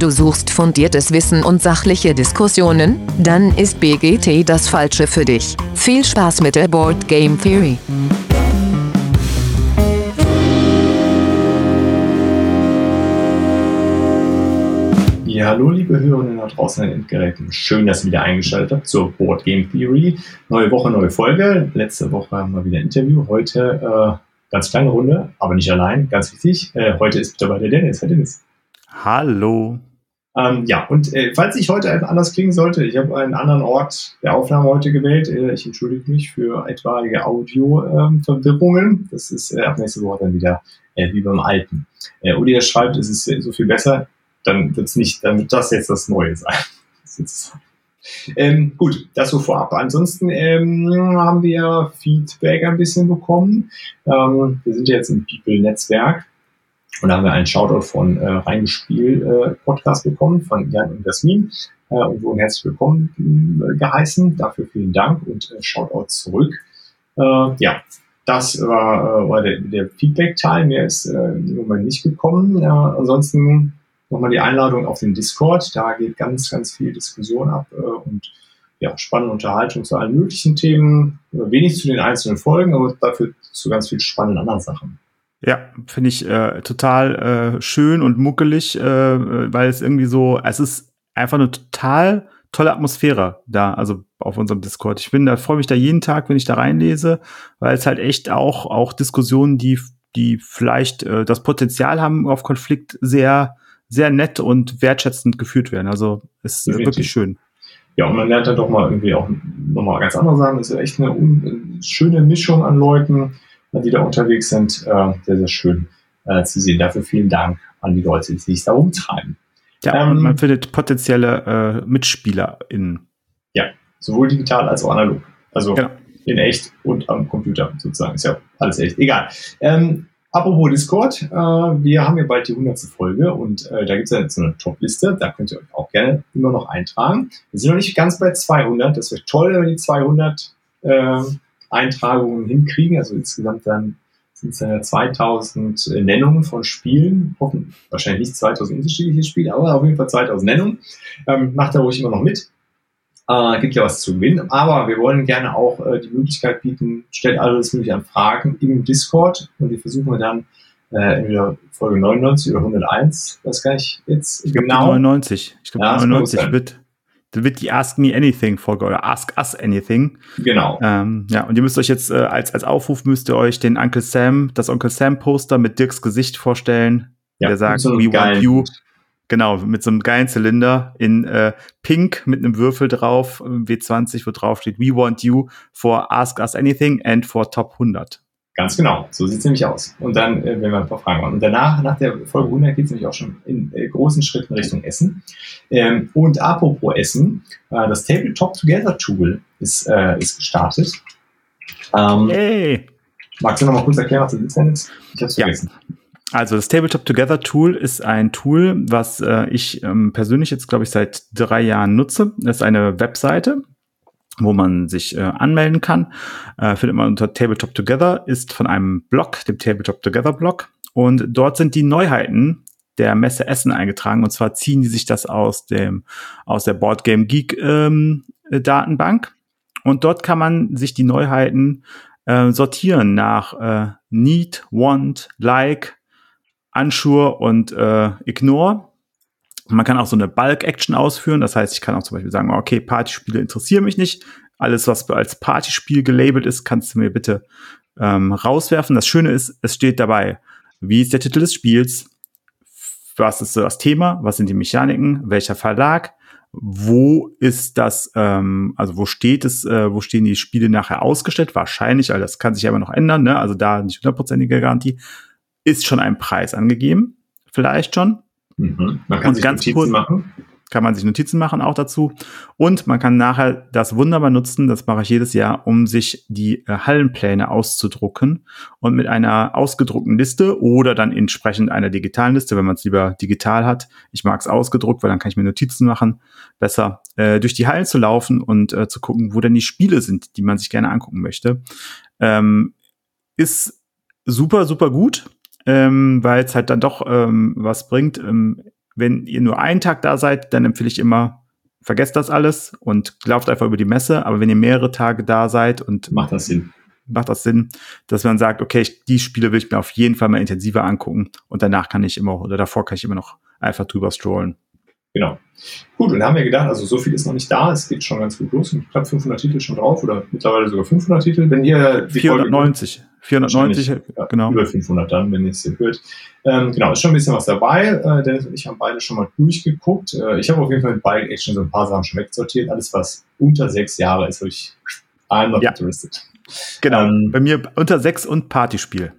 Du suchst fundiertes Wissen und sachliche Diskussionen? Dann ist BGT das Falsche für dich. Viel Spaß mit der Board Game Theory. Ja, hallo liebe Hörerinnen da draußen an den Endgeräten. Schön, dass ihr wieder eingeschaltet habt zur Board Game Theory. Neue Woche, neue Folge. Letzte Woche haben wir wieder ein Interview. Heute äh, ganz kleine Runde, aber nicht allein. Ganz wichtig. Äh, heute ist dabei der Dennis. Herr Dennis. Hallo. Ähm, ja, und äh, falls ich heute anders klingen sollte, ich habe einen anderen Ort der Aufnahme heute gewählt. Äh, ich entschuldige mich für etwaige Audio-Verwirrungen. Ähm, das ist äh, ab nächste Woche dann wieder äh, wie beim Alten. Äh, Uli schreibt, es ist äh, so viel besser. Dann wird's nicht, dann wird das jetzt das Neue sein. Ähm, gut, das so vorab. Ansonsten ähm, haben wir Feedback ein bisschen bekommen. Ähm, wir sind jetzt im People-Netzwerk und da haben wir einen Shoutout von äh, Reingespiel äh, Podcast bekommen von Jan und Jasmin äh, und wurden herzlich willkommen äh, geheißen. Dafür vielen Dank und äh, Shoutout zurück. Äh, ja, das war, äh, war der, der Feedback-Teil. Mehr ist äh, im Moment nicht gekommen. Äh, ansonsten nochmal die Einladung auf den Discord. Da geht ganz, ganz viel Diskussion ab äh, und ja, spannende Unterhaltung zu allen möglichen Themen. Wenig zu den einzelnen Folgen, aber dafür zu ganz viel spannenden anderen Sachen. Ja, finde ich äh, total äh, schön und muckelig, äh, weil es irgendwie so, es ist einfach eine total tolle Atmosphäre da, also auf unserem Discord. Ich bin da, freue mich da jeden Tag, wenn ich da reinlese, weil es halt echt auch, auch Diskussionen, die, die vielleicht äh, das Potenzial haben auf Konflikt, sehr, sehr nett und wertschätzend geführt werden. Also ist äh, wirklich schön. Ja, und man lernt dann doch mal irgendwie auch nochmal ganz andere Sachen. Das ist echt eine, eine schöne Mischung an Leuten die da unterwegs sind. Äh, sehr, sehr schön äh, zu sehen. Dafür vielen Dank an die Leute, die sich da umtreiben. Ja, ähm, und man findet potenzielle äh, MitspielerInnen. Ja, sowohl digital als auch analog. Also genau. in echt und am Computer sozusagen. Ist ja alles echt. Egal. Ähm, apropos Discord, äh, wir haben ja bald die 100. Folge und äh, da gibt es ja so eine Top-Liste. Da könnt ihr euch auch gerne immer noch eintragen. Wir sind noch nicht ganz bei 200. Das wäre toll, wenn wir die 200 äh, Eintragungen hinkriegen. Also insgesamt dann sind es ja 2000 Nennungen von Spielen. Hoffen, wahrscheinlich nicht 2000 unterschiedliche Spiele, aber auf jeden Fall 2000 Nennungen. Ähm, macht da ruhig immer noch mit. Äh, gibt ja was zu gewinnen. Aber wir wollen gerne auch äh, die Möglichkeit bieten, stellt alles mögliche an Fragen im Discord und die versuchen wir dann äh, entweder Folge 99 oder 101, weiß gar nicht jetzt ich genau. 99. Ich glaube, ja, 99 wird da wird die Ask Me Anything Folge oder Ask Us Anything. Genau. Ähm, ja, und ihr müsst euch jetzt äh, als, als Aufruf müsst ihr euch den Uncle Sam, das Uncle Sam Poster mit Dirks Gesicht vorstellen, ja, der sagt, so We want you. Genau, mit so einem geilen Zylinder in äh, Pink mit einem Würfel drauf, W20, wo drauf steht, We want you for Ask Us Anything and for Top 100. Ganz genau, so sieht es nämlich aus. Und dann, äh, wenn wir ein paar Fragen haben. Und danach, nach der Folge 100, geht es nämlich auch schon in äh, großen Schritten Richtung Essen. Ähm, und apropos Essen, äh, das Tabletop Together Tool ist, äh, ist gestartet. Ähm, hey. Magst du noch mal kurz erklären, was das ist? Ich hab's vergessen. Ja. Also das Tabletop Together Tool ist ein Tool, was äh, ich ähm, persönlich jetzt, glaube ich, seit drei Jahren nutze. Das ist eine Webseite, wo man sich äh, anmelden kann. Äh, findet man unter Tabletop Together, ist von einem Blog, dem Tabletop Together Blog. Und dort sind die Neuheiten der Messe Essen eingetragen. Und zwar ziehen die sich das aus dem, aus der Board Game Geek ähm, Datenbank. Und dort kann man sich die Neuheiten äh, sortieren nach äh, Need, Want, Like, Unsure und äh, Ignore. Man kann auch so eine Bulk-Action ausführen. Das heißt, ich kann auch zum Beispiel sagen, okay, Partyspiele interessieren mich nicht. Alles, was als Partyspiel gelabelt ist, kannst du mir bitte ähm, rauswerfen. Das Schöne ist, es steht dabei, wie ist der Titel des Spiels? Was ist das Thema? Was sind die Mechaniken? Welcher Verlag? Wo ist das, ähm, also wo steht es, äh, wo stehen die Spiele nachher ausgestellt? Wahrscheinlich, weil das kann sich aber noch ändern, ne? Also da nicht hundertprozentige Garantie. Ist schon ein Preis angegeben? Vielleicht schon. Mhm. Man kann sich ganz Notizen kurz, machen. Kann man sich Notizen machen auch dazu. Und man kann nachher das wunderbar nutzen, das mache ich jedes Jahr, um sich die äh, Hallenpläne auszudrucken und mit einer ausgedruckten Liste oder dann entsprechend einer digitalen Liste, wenn man es lieber digital hat. Ich mag es ausgedruckt, weil dann kann ich mir Notizen machen. Besser äh, durch die Hallen zu laufen und äh, zu gucken, wo denn die Spiele sind, die man sich gerne angucken möchte. Ähm, ist super, super gut ähm, weil es halt dann doch ähm, was bringt. Ähm, wenn ihr nur einen Tag da seid, dann empfehle ich immer, vergesst das alles und lauft einfach über die Messe. Aber wenn ihr mehrere Tage da seid und macht das Sinn. Macht das Sinn, dass man sagt, okay, ich, die Spiele will ich mir auf jeden Fall mal intensiver angucken und danach kann ich immer oder davor kann ich immer noch einfach drüber strollen. Genau. Gut, und dann haben wir gedacht, also so viel ist noch nicht da, es geht schon ganz gut los. Ich habe 500 Titel schon drauf oder mittlerweile sogar 500 Titel. Wenn ihr 490, 490, genau. Über 500 dann, wenn ihr es hier hört. Ähm, genau, ist schon ein bisschen was dabei. Äh, Dennis und ich haben beide schon mal durchgeguckt. Äh, ich habe auf jeden Fall mit Bike Action so ein paar Sachen schon wegsortiert. Alles, was unter sechs Jahre ist, habe ich einmal ja. interested. Genau, ähm, bei mir unter sechs und Partyspiel.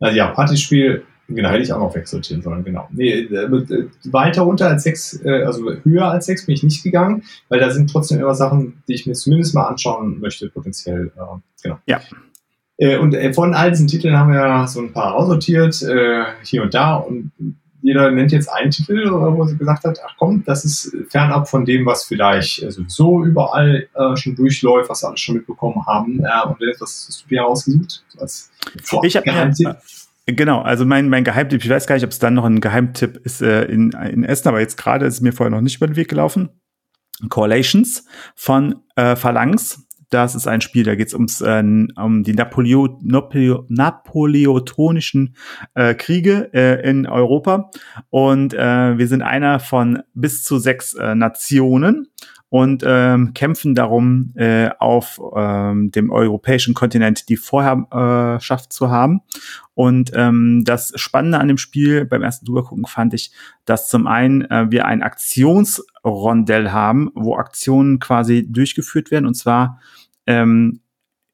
Also ja, Partyspiel Genau, hätte ich auch noch wegsortieren sollen, genau. Nee, äh, weiter runter als sechs, äh, also höher als sechs bin ich nicht gegangen, weil da sind trotzdem immer Sachen, die ich mir zumindest mal anschauen möchte, potenziell. Äh, genau. Ja. Und von all diesen Titeln haben wir so ein paar aussortiert, hier und da. Und jeder nennt jetzt einen Titel, wo sie gesagt hat, ach komm, das ist fernab von dem, was vielleicht sowieso überall schon durchläuft, was wir alles schon mitbekommen haben. und was hast du dir ausgesucht? Als ich habe Genau, also mein, mein Geheimtipp, ich weiß gar nicht, ob es dann noch ein Geheimtipp ist äh, in, in Essen, aber jetzt gerade ist es mir vorher noch nicht über den Weg gelaufen. Correlations von äh, Phalanx. Das ist ein Spiel, da geht es ums äh, um die Napoleo, Napoleo, napoleotonischen äh, Kriege äh, in Europa. Und äh, wir sind einer von bis zu sechs äh, Nationen und ähm, kämpfen darum, äh, auf ähm, dem europäischen Kontinent die Vorherrschaft zu haben. Und ähm, das Spannende an dem Spiel beim ersten Drübergucken fand ich, dass zum einen äh, wir ein Aktionsrondell haben, wo Aktionen quasi durchgeführt werden. Und zwar ähm,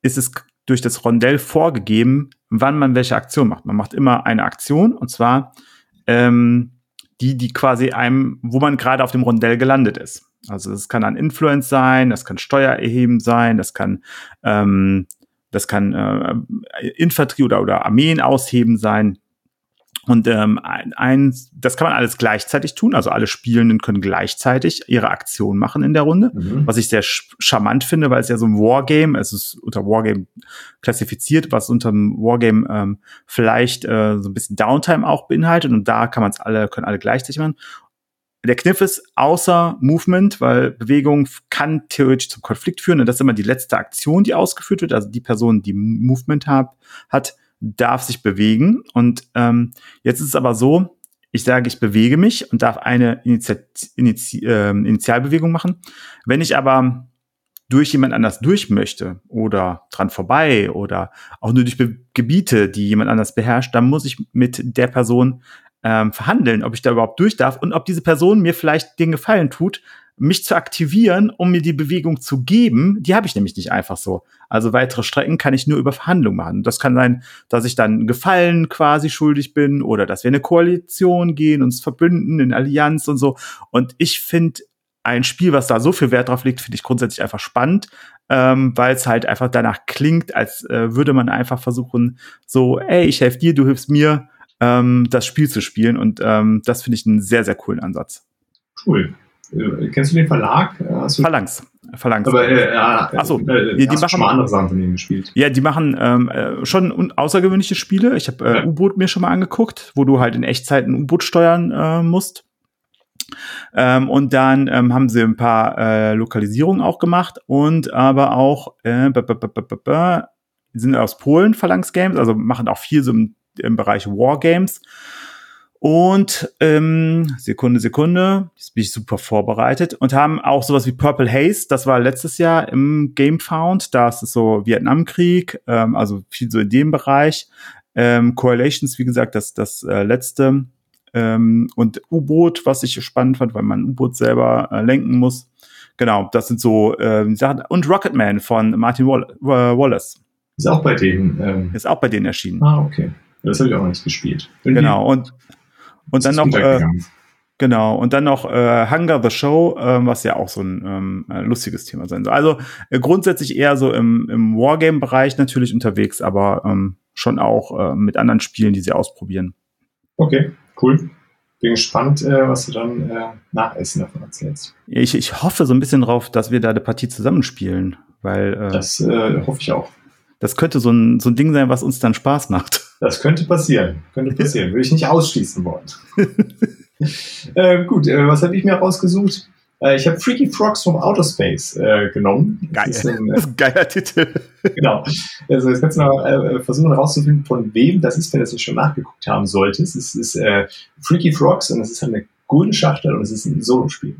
ist es durch das Rondell vorgegeben, wann man welche Aktion macht. Man macht immer eine Aktion und zwar ähm, die, die quasi einem, wo man gerade auf dem Rondell gelandet ist. Also das kann ein Influence sein, das kann Steuererheben sein, das kann ähm, das kann äh, Infanterie oder, oder Armeen ausheben sein. Und ähm, ein, das kann man alles gleichzeitig tun. Also alle Spielenden können gleichzeitig ihre Aktion machen in der Runde, mhm. was ich sehr charmant finde, weil es ja so ein Wargame, es ist unter Wargame klassifiziert, was unter dem Wargame ähm, vielleicht äh, so ein bisschen Downtime auch beinhaltet. Und da kann man es alle, können alle gleichzeitig machen. Der Kniff ist, außer Movement, weil Bewegung kann theoretisch zum Konflikt führen. Und das ist immer die letzte Aktion, die ausgeführt wird. Also die Person, die Movement hat, hat darf sich bewegen. Und ähm, jetzt ist es aber so, ich sage, ich bewege mich und darf eine Initi Initi äh, Initialbewegung machen. Wenn ich aber durch jemand anders durch möchte oder dran vorbei oder auch nur durch Be Gebiete, die jemand anders beherrscht, dann muss ich mit der Person ähm, verhandeln, ob ich da überhaupt durch darf und ob diese Person mir vielleicht den Gefallen tut, mich zu aktivieren, um mir die Bewegung zu geben. Die habe ich nämlich nicht einfach so. Also weitere Strecken kann ich nur über Verhandlungen machen. Das kann sein, dass ich dann Gefallen quasi schuldig bin oder dass wir in eine Koalition gehen, uns verbünden in Allianz und so. Und ich finde ein Spiel, was da so viel Wert drauf legt, finde ich grundsätzlich einfach spannend, ähm, weil es halt einfach danach klingt, als äh, würde man einfach versuchen, so, ey, ich helfe dir, du hilfst mir, ähm, das Spiel zu spielen. Und ähm, das finde ich einen sehr, sehr coolen Ansatz. Cool. Äh, kennst du den Verlag? Hast Phalanx. Phalanx. Aber äh, ja, Achso, äh, die, die machen schon mal andere Sachen von denen gespielt. Ja, die machen ähm, äh, schon außergewöhnliche Spiele. Ich habe äh, ja. U-Boot mir schon mal angeguckt, wo du halt in Echtzeit ein U-Boot steuern äh, musst. Ähm, und dann ähm, haben sie ein paar äh, Lokalisierungen auch gemacht und aber auch äh, sind aus Polen Phalanx Games, also machen auch viel so im im Bereich Wargames. Und ähm, Sekunde, Sekunde, jetzt bin ich super vorbereitet und haben auch sowas wie Purple Haze, das war letztes Jahr im Gamefound, da ist es so Vietnamkrieg, ähm, also viel so in dem Bereich. Ähm, Correlations, wie gesagt, das, das äh, letzte. Ähm, und U-Boot, was ich spannend fand, weil man U-Boot selber äh, lenken muss. Genau, das sind so äh, Sachen. Und Rocketman von Martin Wall äh, Wallace. Ist auch bei denen. Ähm ist auch bei denen erschienen. Ah, okay. Das habe ich auch noch nicht gespielt. Irgendwie genau, und, und dann noch, äh, genau, und dann noch äh, Hunger the Show, äh, was ja auch so ein ähm, äh, lustiges Thema sein soll. Also äh, grundsätzlich eher so im, im Wargame-Bereich natürlich unterwegs, aber ähm, schon auch äh, mit anderen Spielen, die sie ausprobieren. Okay, cool. Bin gespannt, äh, was du dann äh, nach Essen davon erzählst. Ich, ich hoffe so ein bisschen drauf, dass wir da eine Partie zusammenspielen, weil äh, das äh, hoffe ich auch. Das könnte so ein, so ein Ding sein, was uns dann Spaß macht. Das könnte passieren. Könnte passieren. Würde ich nicht ausschließen wollen. äh, gut, äh, was habe ich mir rausgesucht? Äh, ich habe Freaky Frogs from Outer Space äh, genommen. Geil. Das ist ein, das ist ein geiler Titel. genau. Also jetzt kannst du noch äh, versuchen herauszufinden, von wem das ist, wenn du es schon nachgeguckt haben solltest. Es ist äh, Freaky Frogs und es ist eine Golden Schachtel und es ist ein Solospiel.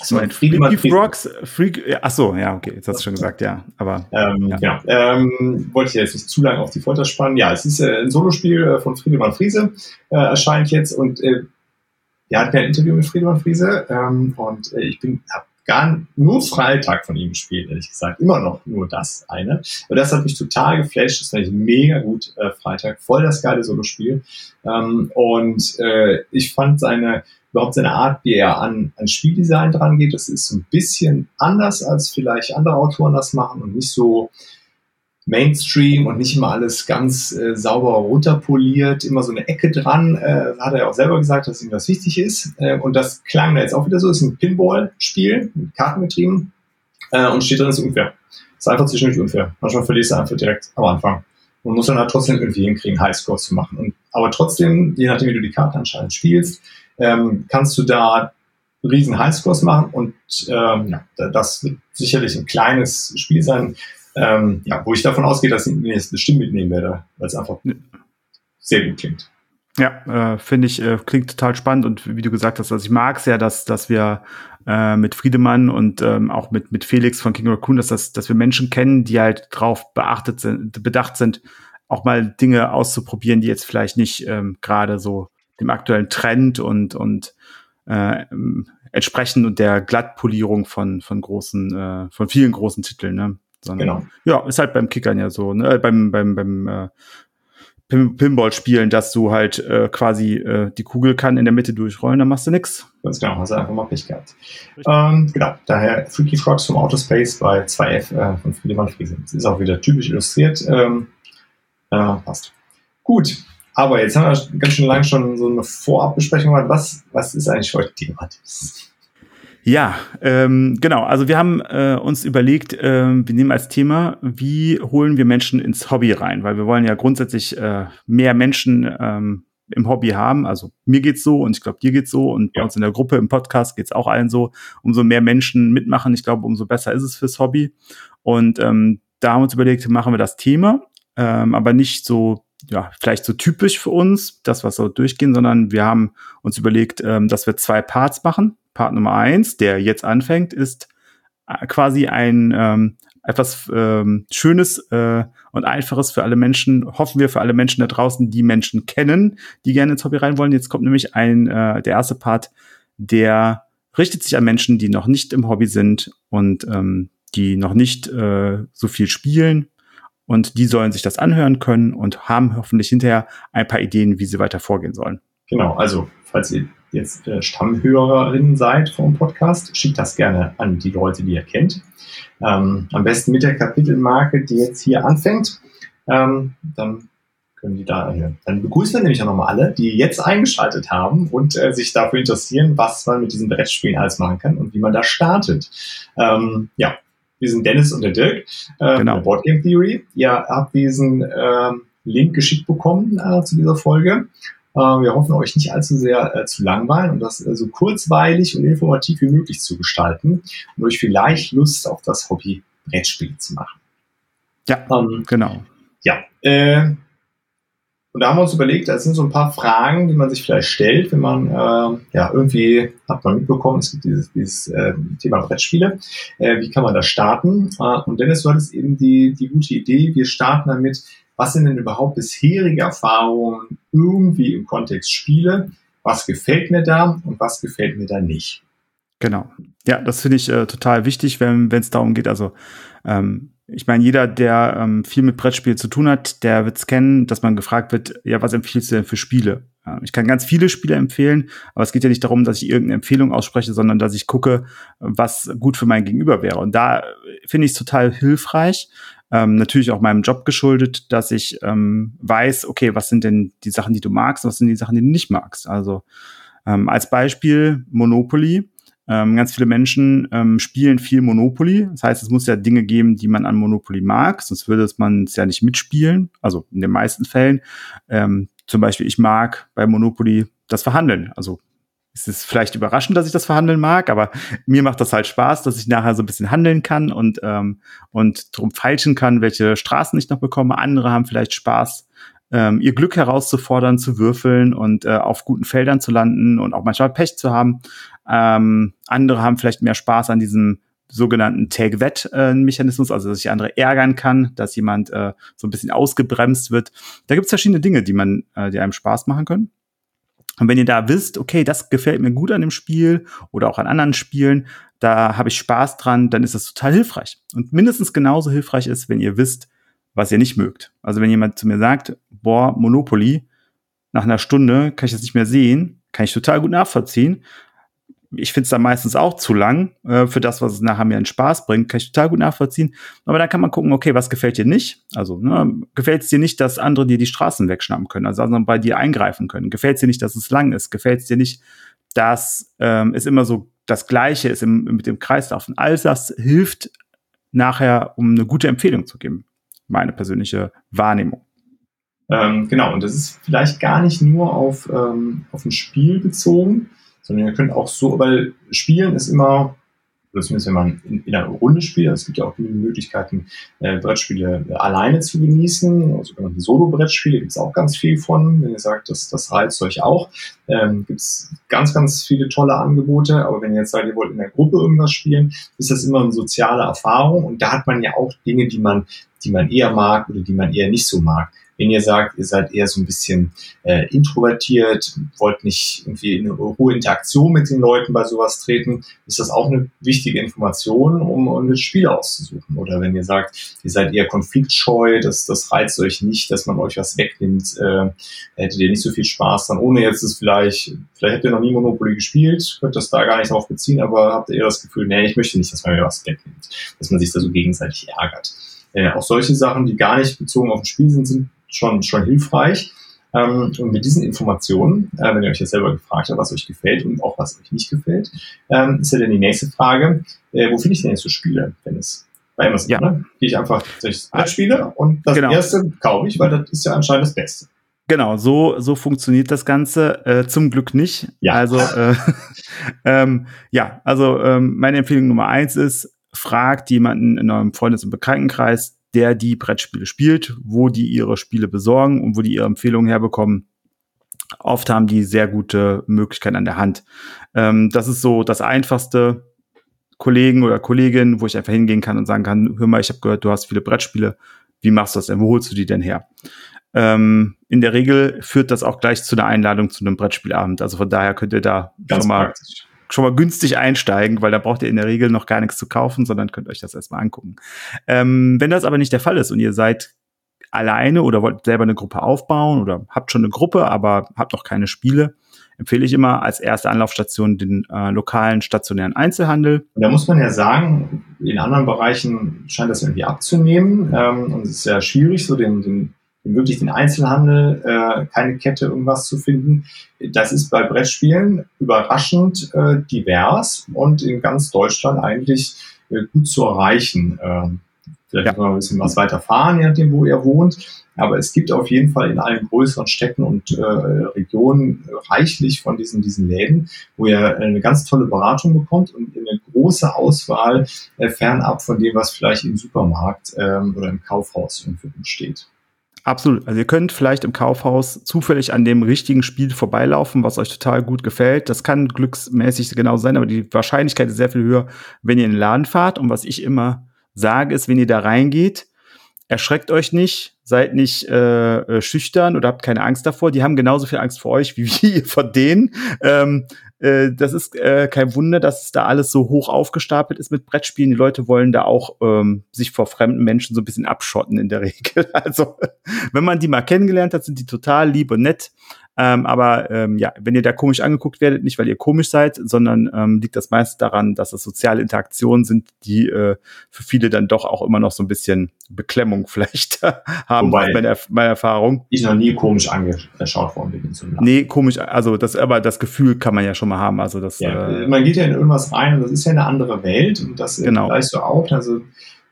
So ein Freaky Frogs, Freak, ach so, ja, okay, jetzt hast du schon gesagt, ja, aber. Ähm, ja. Genau. Ähm, wollte ich jetzt nicht zu lange auf die Folter spannen. Ja, es ist äh, ein Solospiel äh, von Friedemann Friese, äh, erscheint jetzt und äh, er hat ein Interview mit Friedemann Friese ähm, und äh, ich bin, hab gar nur Freitag von ihm gespielt, ehrlich gesagt. Immer noch nur das eine. Und das hat mich total geflasht. Das fand ich mega gut, äh, Freitag. Voll das geile Solospiel. Ähm, und äh, ich fand seine, überhaupt seine Art, wie er an, an Spieldesign dran geht, das ist ein bisschen anders, als vielleicht andere Autoren das machen und nicht so Mainstream und nicht immer alles ganz äh, sauber runterpoliert, immer so eine Ecke dran, äh, hat er ja auch selber gesagt, dass ihm das wichtig ist. Äh, und das klang da jetzt auch wieder so, ist ein Pinball-Spiel, mit Kartengetrieben äh, und steht drin, ist unfair. Ist einfach zwischendurch unfair. Manchmal verlierst du einfach direkt am Anfang. Und muss dann halt trotzdem irgendwie hinkriegen, Highscores zu machen. Und, aber trotzdem, je nachdem, wie du die Karte anscheinend spielst, ähm, kannst du da riesen Highscores machen und ähm, ja, das wird sicherlich ein kleines Spiel sein, ähm, ja, wo ich davon ausgehe, dass ich ihn jetzt bestimmt mitnehmen werde, weil es einfach sehr gut klingt. Ja, äh, finde ich, äh, klingt total spannend und wie du gesagt hast, also ich mag es ja, dass, dass wir äh, mit Friedemann und ähm, auch mit, mit Felix von King Raccoon, dass, das, dass wir Menschen kennen, die halt drauf beachtet sind, bedacht sind, auch mal Dinge auszuprobieren, die jetzt vielleicht nicht ähm, gerade so dem aktuellen Trend und, und äh, entsprechend und der Glattpolierung von, von großen, äh, von vielen großen Titeln, ne? Sondern, genau. Ja, ist halt beim Kickern ja so, ne? Äh, beim, beim, beim äh, Pinball spielen, dass du halt äh, quasi äh, die Kugel kann in der Mitte durchrollen, dann machst du nix. Ganz genau, hast du einfach mal Pech gehabt. Ähm, genau, daher Freaky Frogs vom Outer Space bei 2F äh, von Friedemann Friesen. Das ist auch wieder typisch illustriert. Ähm, äh, passt. Gut, aber jetzt haben wir ganz schön lang schon so eine Vorabbesprechung gemacht. Was, was ist eigentlich heute Thema? Ja, ähm, genau. Also wir haben äh, uns überlegt, äh, wir nehmen als Thema, wie holen wir Menschen ins Hobby rein, weil wir wollen ja grundsätzlich äh, mehr Menschen ähm, im Hobby haben. Also mir geht's so und ich glaube, dir geht's so und ja. bei uns in der Gruppe im Podcast geht's auch allen so. Umso mehr Menschen mitmachen, ich glaube, umso besser ist es fürs Hobby. Und ähm, da haben wir uns überlegt, machen wir das Thema, ähm, aber nicht so ja, vielleicht so typisch für uns, das was so durchgehen, sondern wir haben uns überlegt, ähm, dass wir zwei Parts machen. Part Nummer eins, der jetzt anfängt, ist äh, quasi ein ähm, etwas ähm, Schönes äh, und Einfaches für alle Menschen, hoffen wir für alle Menschen da draußen, die Menschen kennen, die gerne ins Hobby rein wollen. Jetzt kommt nämlich ein, äh, der erste Part, der richtet sich an Menschen, die noch nicht im Hobby sind und ähm, die noch nicht äh, so viel spielen. Und die sollen sich das anhören können und haben hoffentlich hinterher ein paar Ideen, wie sie weiter vorgehen sollen. Genau, also falls ihr jetzt äh, Stammhörerinnen seid vom Podcast, schickt das gerne an die Leute, die ihr kennt. Ähm, am besten mit der Kapitelmarke, die jetzt hier anfängt. Ähm, dann können die da hören. Dann begrüßen wir nämlich auch nochmal alle, die jetzt eingeschaltet haben und äh, sich dafür interessieren, was man mit diesen Brettspielen alles machen kann und wie man da startet. Ähm, ja, wir sind Dennis und der Dirk äh, genau. Board Game Theory. Ihr habt diesen äh, Link geschickt bekommen äh, zu dieser Folge. Äh, wir hoffen, euch nicht allzu sehr äh, zu langweilen und das äh, so kurzweilig und informativ wie möglich zu gestalten und euch vielleicht Lust auf das Hobby Brettspiel zu machen. Ja, ähm, genau. Ja, äh, und da haben wir uns überlegt, das sind so ein paar Fragen, die man sich vielleicht stellt, wenn man äh, ja irgendwie hat man mitbekommen, es gibt dieses, dieses äh, Thema Brettspiele. Äh, wie kann man da starten? Äh, und Dennis, du hattest eben die, die gute Idee, wir starten damit, was sind denn überhaupt bisherige Erfahrungen irgendwie im Kontext Spiele? Was gefällt mir da und was gefällt mir da nicht? Genau. Ja, das finde ich äh, total wichtig, wenn es darum geht. Also ähm, ich meine, jeder, der ähm, viel mit Brettspiel zu tun hat, der wird es kennen, dass man gefragt wird, ja, was empfiehlst du denn für Spiele? Ähm, ich kann ganz viele Spiele empfehlen, aber es geht ja nicht darum, dass ich irgendeine Empfehlung ausspreche, sondern dass ich gucke, was gut für mein Gegenüber wäre. Und da finde ich es total hilfreich, ähm, natürlich auch meinem Job geschuldet, dass ich ähm, weiß, okay, was sind denn die Sachen, die du magst, was sind die Sachen, die du nicht magst. Also ähm, als Beispiel Monopoly. Ähm, ganz viele Menschen ähm, spielen viel Monopoly. Das heißt, es muss ja Dinge geben, die man an Monopoly mag, sonst würde man es ja nicht mitspielen. Also in den meisten Fällen. Ähm, zum Beispiel, ich mag bei Monopoly das Verhandeln. Also es ist vielleicht überraschend, dass ich das verhandeln mag, aber mir macht das halt Spaß, dass ich nachher so ein bisschen handeln kann und, ähm, und drum feilschen kann, welche Straßen ich noch bekomme. Andere haben vielleicht Spaß, ähm, ihr Glück herauszufordern, zu würfeln und äh, auf guten Feldern zu landen und auch manchmal Pech zu haben. Ähm, andere haben vielleicht mehr Spaß an diesem sogenannten Take-That-Mechanismus, also dass ich andere ärgern kann, dass jemand äh, so ein bisschen ausgebremst wird. Da gibt es verschiedene Dinge, die man, äh, die einem Spaß machen können. Und wenn ihr da wisst, okay, das gefällt mir gut an dem Spiel oder auch an anderen Spielen, da habe ich Spaß dran, dann ist das total hilfreich. Und mindestens genauso hilfreich ist, wenn ihr wisst, was ihr nicht mögt. Also wenn jemand zu mir sagt, boah, Monopoly, nach einer Stunde kann ich das nicht mehr sehen, kann ich total gut nachvollziehen ich finde es dann meistens auch zu lang äh, für das, was es nachher mir einen Spaß bringt, kann ich total gut nachvollziehen. Aber dann kann man gucken, okay, was gefällt dir nicht? Also ne, gefällt es dir nicht, dass andere dir die Straßen wegschnappen können, also bei dir eingreifen können? Gefällt es dir nicht, dass es lang ist? Gefällt es dir nicht, dass ähm, es immer so das Gleiche ist im, mit dem Kreislauf? Und all das hilft nachher, um eine gute Empfehlung zu geben. Meine persönliche Wahrnehmung. Ähm, genau, und das ist vielleicht gar nicht nur auf, ähm, auf ein Spiel bezogen, sondern ihr könnt auch so, weil Spielen ist immer, oder zumindest wenn man in, in einer Runde spielt, es gibt ja auch viele Möglichkeiten, äh, Brettspiele äh, alleine zu genießen, also sogenannte Solo-Brettspiele gibt es auch ganz viel von, wenn ihr sagt, das, das reizt euch auch, ähm, gibt es ganz, ganz viele tolle Angebote, aber wenn ihr jetzt sagt, ihr wollt in der Gruppe irgendwas spielen, ist das immer eine soziale Erfahrung. Und da hat man ja auch Dinge, die man, die man eher mag oder die man eher nicht so mag. Wenn ihr sagt, ihr seid eher so ein bisschen äh, introvertiert, wollt nicht irgendwie in eine hohe Interaktion mit den Leuten bei sowas treten, ist das auch eine wichtige Information, um, um das Spiel auszusuchen. Oder wenn ihr sagt, ihr seid eher konfliktscheu, das, das reizt euch nicht, dass man euch was wegnimmt, äh, hättet ihr nicht so viel Spaß dann, ohne jetzt es vielleicht, vielleicht habt ihr noch nie Monopoly gespielt, könnt das da gar nicht drauf beziehen, aber habt ihr eher das Gefühl, nee, ich möchte nicht, dass man mir was wegnimmt, dass man sich da so gegenseitig ärgert. Äh, auch solche Sachen, die gar nicht bezogen auf ein Spiel sind, sind schon, schon hilfreich. Ähm, und mit diesen Informationen, äh, wenn ihr euch jetzt selber gefragt habt, was euch gefällt und auch was euch nicht gefällt, ähm, ist ja dann die nächste Frage, äh, wo finde ich denn jetzt so Spiele, wenn es bei Amazon, ja. ne? Gehe ich einfach durchs Brettspiele und das genau. erste kaufe ich, weil das ist ja anscheinend das Beste. Genau, so, so funktioniert das Ganze. Äh, zum Glück nicht. Ja. Also, äh, ähm, ja, also ähm, meine Empfehlung Nummer eins ist, fragt jemanden in eurem Freundes- und Bekanntenkreis, der die Brettspiele spielt, wo die ihre Spiele besorgen und wo die ihre Empfehlungen herbekommen. Oft haben die sehr gute Möglichkeiten an der Hand. Ähm, das ist so das einfachste. Kollegen oder Kollegin, wo ich einfach hingehen kann und sagen kann, hör mal, ich habe gehört, du hast viele Brettspiele. Wie machst du das denn? Wo holst du die denn her? Ähm, in der Regel führt das auch gleich zu einer Einladung zu einem Brettspielabend. Also von daher könnt ihr da Ganz schon mal praktisch schon mal günstig einsteigen, weil da braucht ihr in der Regel noch gar nichts zu kaufen, sondern könnt euch das erstmal angucken. Ähm, wenn das aber nicht der Fall ist und ihr seid alleine oder wollt selber eine Gruppe aufbauen oder habt schon eine Gruppe, aber habt noch keine Spiele, empfehle ich immer als erste Anlaufstation den äh, lokalen stationären Einzelhandel. Da muss man ja sagen, in anderen Bereichen scheint das irgendwie abzunehmen ähm, und es ist sehr schwierig, so den, den wirklich den Einzelhandel, äh, keine Kette, irgendwas zu finden. Das ist bei Brettspielen überraschend äh, divers und in ganz Deutschland eigentlich äh, gut zu erreichen. Ähm, vielleicht ja. man ein bisschen was weiter fahren, je nachdem, wo ihr wohnt. Aber es gibt auf jeden Fall in allen größeren Städten und äh, Regionen reichlich von diesen, diesen Läden, wo ihr eine ganz tolle Beratung bekommt und eine große Auswahl äh, fernab von dem, was vielleicht im Supermarkt ähm, oder im Kaufhaus irgendwo steht. Absolut. Also ihr könnt vielleicht im Kaufhaus zufällig an dem richtigen Spiel vorbeilaufen, was euch total gut gefällt. Das kann glücksmäßig genau sein, aber die Wahrscheinlichkeit ist sehr viel höher, wenn ihr in den Laden fahrt. Und was ich immer sage, ist, wenn ihr da reingeht, erschreckt euch nicht, seid nicht äh, äh schüchtern oder habt keine Angst davor. Die haben genauso viel Angst vor euch wie wir vor denen. Ähm, äh, das ist äh, kein Wunder, dass es da alles so hoch aufgestapelt ist mit Brettspielen. Die Leute wollen da auch ähm, sich vor fremden Menschen so ein bisschen abschotten in der Regel. Also wenn man die mal kennengelernt hat, sind die total lieb und nett. Ähm, aber ähm, ja, wenn ihr da komisch angeguckt werdet, nicht weil ihr komisch seid, sondern ähm, liegt das meist daran, dass es soziale Interaktionen sind, die äh, für viele dann doch auch immer noch so ein bisschen Beklemmung vielleicht haben, Wobei meine, meine Erfahrung. Ich noch nie komisch angeschaut worden bin. So nee, komisch, also das, aber das Gefühl kann man ja schon mal haben. Also das, ja, äh, man geht ja in irgendwas rein und das ist ja eine andere Welt und das genau. weißt du auch. Also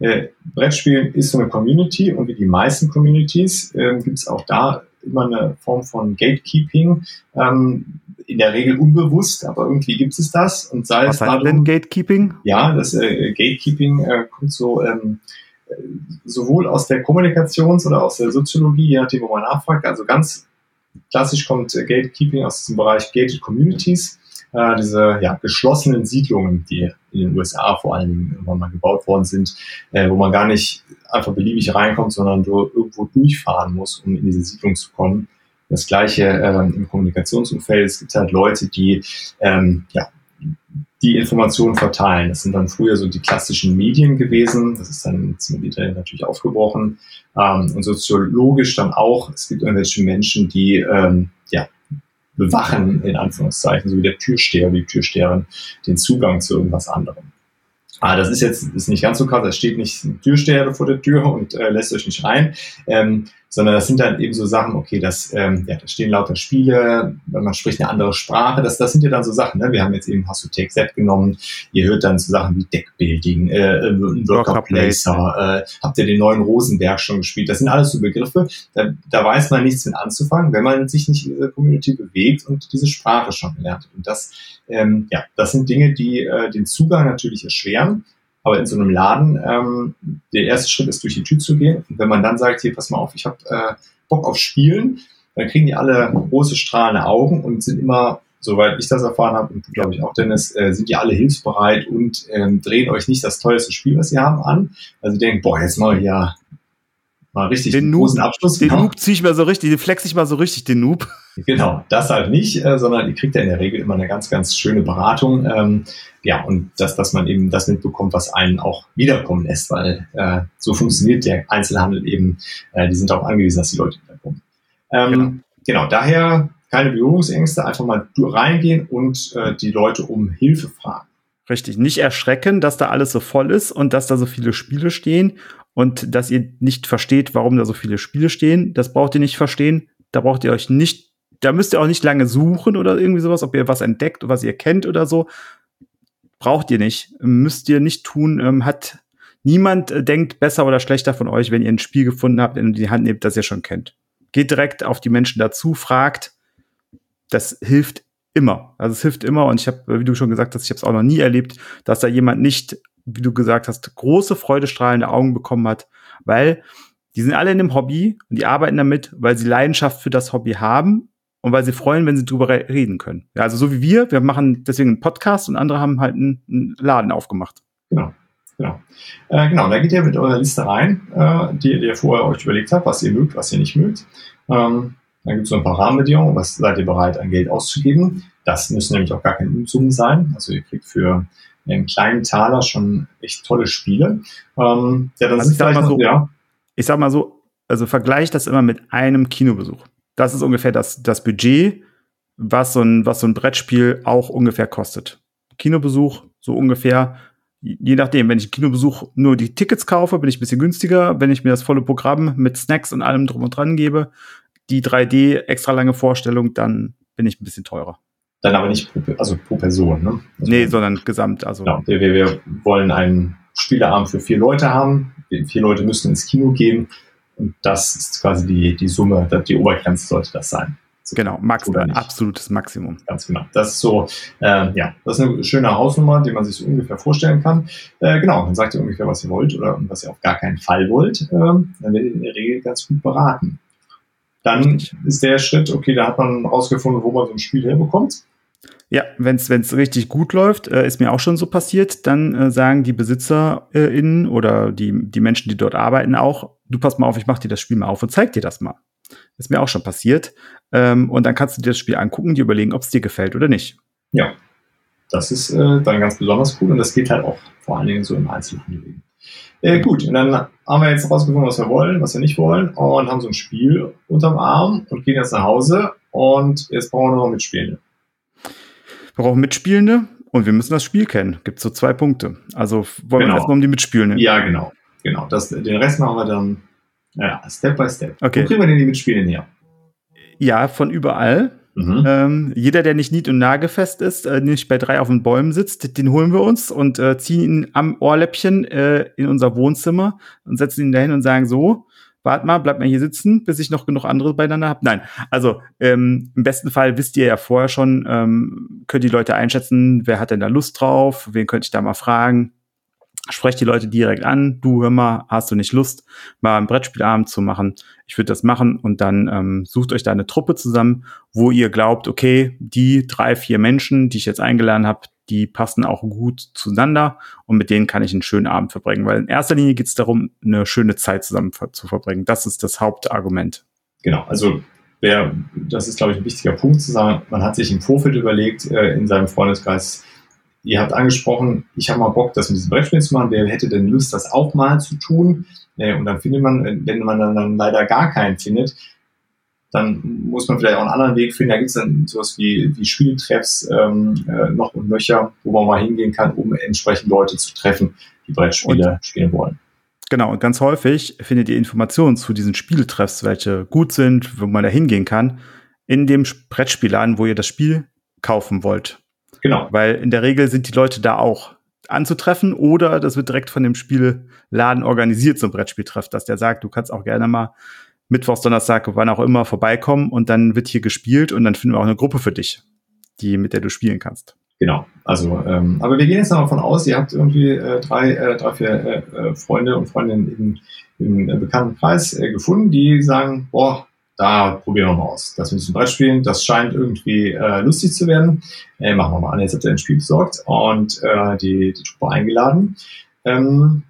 äh, Brettspielen ist so eine Community und wie die meisten Communities äh, gibt es auch da immer eine Form von Gatekeeping. Ähm, in der Regel unbewusst, aber irgendwie gibt es das. Und sei Was es heißt denn Gatekeeping? Ja, das äh, Gatekeeping äh, kommt so ähm, sowohl aus der Kommunikations- oder aus der Soziologie, je nachdem, wo man nachfragt. Also ganz klassisch kommt äh, Gatekeeping aus diesem Bereich Gated Communities äh, diese ja, geschlossenen Siedlungen, die in den USA vor allen Dingen irgendwann mal gebaut worden sind, äh, wo man gar nicht einfach beliebig reinkommt, sondern du irgendwo durchfahren musst, um in diese Siedlung zu kommen. Das gleiche ähm, im Kommunikationsumfeld. Es gibt halt Leute, die ähm, ja, die Informationen verteilen. Das sind dann früher so die klassischen Medien gewesen. Das ist dann Internet natürlich aufgebrochen. Ähm, und soziologisch dann auch. Es gibt irgendwelche Menschen, die ähm, ja, bewachen, in Anführungszeichen, so wie der Türsteher, wie die Türsteherin, den Zugang zu irgendwas anderem. Ah, das ist jetzt ist nicht ganz so krass. Da steht nicht ein Türsteher vor der Tür und äh, lässt euch nicht rein, ähm, sondern das sind dann eben so Sachen. Okay, das ähm, ja, da stehen lauter Spiele, man spricht eine andere Sprache. Das, das sind ja dann so Sachen. Ne? Wir haben jetzt eben Take Set genommen. Ihr hört dann so Sachen wie Deckbuilding, äh, Worker Placer. Äh, habt ihr den neuen Rosenberg schon gespielt? Das sind alles so Begriffe. Da, da weiß man nichts mit anzufangen, wenn man sich nicht in dieser Community bewegt und diese Sprache schon gelernt hat. Und das ähm, ja, das sind Dinge, die äh, den Zugang natürlich erschweren. Aber in so einem Laden, ähm, der erste Schritt ist, durch die Tür zu gehen. Und wenn man dann sagt, hier, pass mal auf, ich habe äh, Bock auf Spielen, dann kriegen die alle große strahlende Augen und sind immer, soweit ich das erfahren habe, und glaube ich auch, Dennis, äh, sind die alle hilfsbereit und ähm, drehen euch nicht das teuerste Spiel, was sie haben, an. Also denken, boah, jetzt mal ja mal richtig den Noob, großen Abschluss. Den Noob ziehe ich mal so richtig, den flex ich mal so richtig, den Noob. Genau, das halt nicht, äh, sondern ihr kriegt ja in der Regel immer eine ganz, ganz schöne Beratung. Ähm, ja, und dass, dass man eben das mitbekommt, was einen auch wiederkommen lässt, weil äh, so funktioniert der Einzelhandel eben. Äh, die sind darauf angewiesen, dass die Leute wiederkommen. Ähm, genau. genau, daher keine Berührungsängste, einfach mal reingehen und äh, die Leute um Hilfe fragen. Richtig, nicht erschrecken, dass da alles so voll ist und dass da so viele Spiele stehen und dass ihr nicht versteht, warum da so viele Spiele stehen. Das braucht ihr nicht verstehen. Da braucht ihr euch nicht, da müsst ihr auch nicht lange suchen oder irgendwie sowas, ob ihr was entdeckt, was ihr kennt oder so. Braucht ihr nicht. Müsst ihr nicht tun. Ähm, hat niemand äh, denkt besser oder schlechter von euch, wenn ihr ein Spiel gefunden habt und in die Hand nehmt, das ihr schon kennt. Geht direkt auf die Menschen dazu, fragt. Das hilft immer. Also es hilft immer und ich habe, wie du schon gesagt hast, ich habe es auch noch nie erlebt, dass da jemand nicht wie du gesagt hast, große freudestrahlende Augen bekommen hat, weil die sind alle in dem Hobby und die arbeiten damit, weil sie Leidenschaft für das Hobby haben und weil sie freuen, wenn sie drüber reden können. Ja, also so wie wir, wir machen deswegen einen Podcast und andere haben halt einen, einen Laden aufgemacht. Genau. Genau. Äh, genau, da geht ihr mit eurer Liste rein, äh, die, die ihr vorher euch überlegt habt, was ihr mögt, was ihr nicht mögt. Ähm, dann gibt es so ein paar Rahmenbedingungen, was seid ihr bereit, an Geld auszugeben. Das müssen nämlich auch gar keine Unsummen sein. Also ihr kriegt für einen kleinen Taler schon echt tolle Spiele. Ähm, ja, das also ist vielleicht so, ja. Ich sag mal so, also vergleich das immer mit einem Kinobesuch. Das ist ungefähr das, das Budget, was so, ein, was so ein Brettspiel auch ungefähr kostet. Kinobesuch, so ungefähr, je nachdem, wenn ich Kinobesuch nur die Tickets kaufe, bin ich ein bisschen günstiger. Wenn ich mir das volle Programm mit Snacks und allem drum und dran gebe, die 3D extra lange Vorstellung, dann bin ich ein bisschen teurer. Dann aber nicht pro, also pro Person, ne? Also nee, sondern gesamt. Also. Genau, wir, wir wollen einen Spieleabend für vier Leute haben. Vier Leute müssen ins Kino gehen. Und das ist quasi die, die Summe, die Obergrenze sollte das sein. So genau, Max, absolutes Maximum. Ganz genau. Das ist so, äh, ja, das ist eine schöne Hausnummer, die man sich so ungefähr vorstellen kann. Äh, genau, dann sagt ihr ungefähr, was ihr wollt oder was ihr auf gar keinen Fall wollt. Äh, dann werdet ihr in der Regel ganz gut beraten. Dann ist der Schritt, okay, da hat man rausgefunden, wo man so ein Spiel herbekommt. Ja, wenn es richtig gut läuft, äh, ist mir auch schon so passiert, dann äh, sagen die BesitzerInnen oder die, die Menschen, die dort arbeiten, auch, du pass mal auf, ich mach dir das Spiel mal auf und zeig dir das mal. Ist mir auch schon passiert. Ähm, und dann kannst du dir das Spiel angucken, dir überlegen, ob es dir gefällt oder nicht. Ja, das ist äh, dann ganz besonders cool und das geht halt auch vor allen Dingen so im Einzelhandel. Äh, gut, und dann haben wir jetzt rausgefunden, was wir wollen, was wir nicht wollen und haben so ein Spiel unterm Arm und gehen jetzt nach Hause und jetzt brauchen wir noch Mitspielende. Wir brauchen Mitspielende und wir müssen das Spiel kennen. Gibt so zwei Punkte. Also wollen genau. wir erstmal um die Mitspielenden. Ja, genau. Genau. Das, den Rest machen wir dann ja, Step by Step. Okay. Wo kriegen wir denn die Mitspielenden her? Ja, von überall. Mhm. Ähm, jeder, der nicht nied- und nagefest ist, äh, nicht bei drei auf den Bäumen sitzt, den holen wir uns und äh, ziehen ihn am Ohrläppchen äh, in unser Wohnzimmer und setzen ihn dahin und sagen so, wart mal, bleibt mal hier sitzen, bis ich noch genug andere beieinander habe. Nein, also ähm, im besten Fall wisst ihr ja vorher schon, ähm, könnt die Leute einschätzen, wer hat denn da Lust drauf, wen könnte ich da mal fragen. Sprecht die Leute direkt an, du hör mal, hast du nicht Lust, mal einen Brettspielabend zu machen? Ich würde das machen und dann ähm, sucht euch da eine Truppe zusammen, wo ihr glaubt, okay, die drei, vier Menschen, die ich jetzt eingeladen habe, die passen auch gut zueinander und mit denen kann ich einen schönen Abend verbringen. Weil in erster Linie geht es darum, eine schöne Zeit zusammen zu verbringen. Das ist das Hauptargument. Genau, also wer, das ist, glaube ich, ein wichtiger Punkt zu sagen. Man hat sich im Vorfeld überlegt, äh, in seinem Freundeskreis, ihr habt angesprochen, ich habe mal Bock, das mit diesem Brettspiel zu machen. Wer hätte denn Lust, das auch mal zu tun? Äh, und dann findet man, wenn man dann, dann leider gar keinen findet, dann muss man vielleicht auch einen anderen Weg finden. Da gibt es dann sowas wie, wie Spieltreffs ähm, äh, noch und nöcher, wo man mal hingehen kann, um entsprechend Leute zu treffen, die Brettspiele und, spielen wollen. Genau, und ganz häufig findet ihr Informationen zu diesen Spieltreffs, welche gut sind, wo man da hingehen kann, in dem Brettspielladen, wo ihr das Spiel kaufen wollt. Genau. Weil in der Regel sind die Leute da auch anzutreffen oder das wird direkt von dem Spielladen organisiert, so ein Brettspieltreff, dass der sagt, du kannst auch gerne mal Mittwochs, Donnerstag, wann auch immer vorbeikommen und dann wird hier gespielt und dann finden wir auch eine Gruppe für dich, die mit der du spielen kannst. Genau, also ähm, aber wir gehen jetzt davon aus, ihr habt irgendwie äh, drei, äh, drei, vier äh, äh Freunde und Freundinnen im, im äh, bekannten Kreis äh, gefunden, die sagen, boah, da probieren wir mal aus. Das dem Brett spielen, das scheint irgendwie äh, lustig zu werden. Äh, machen wir mal an. Jetzt habt ihr ein Spiel besorgt und äh, die, die Truppe eingeladen. Ähm,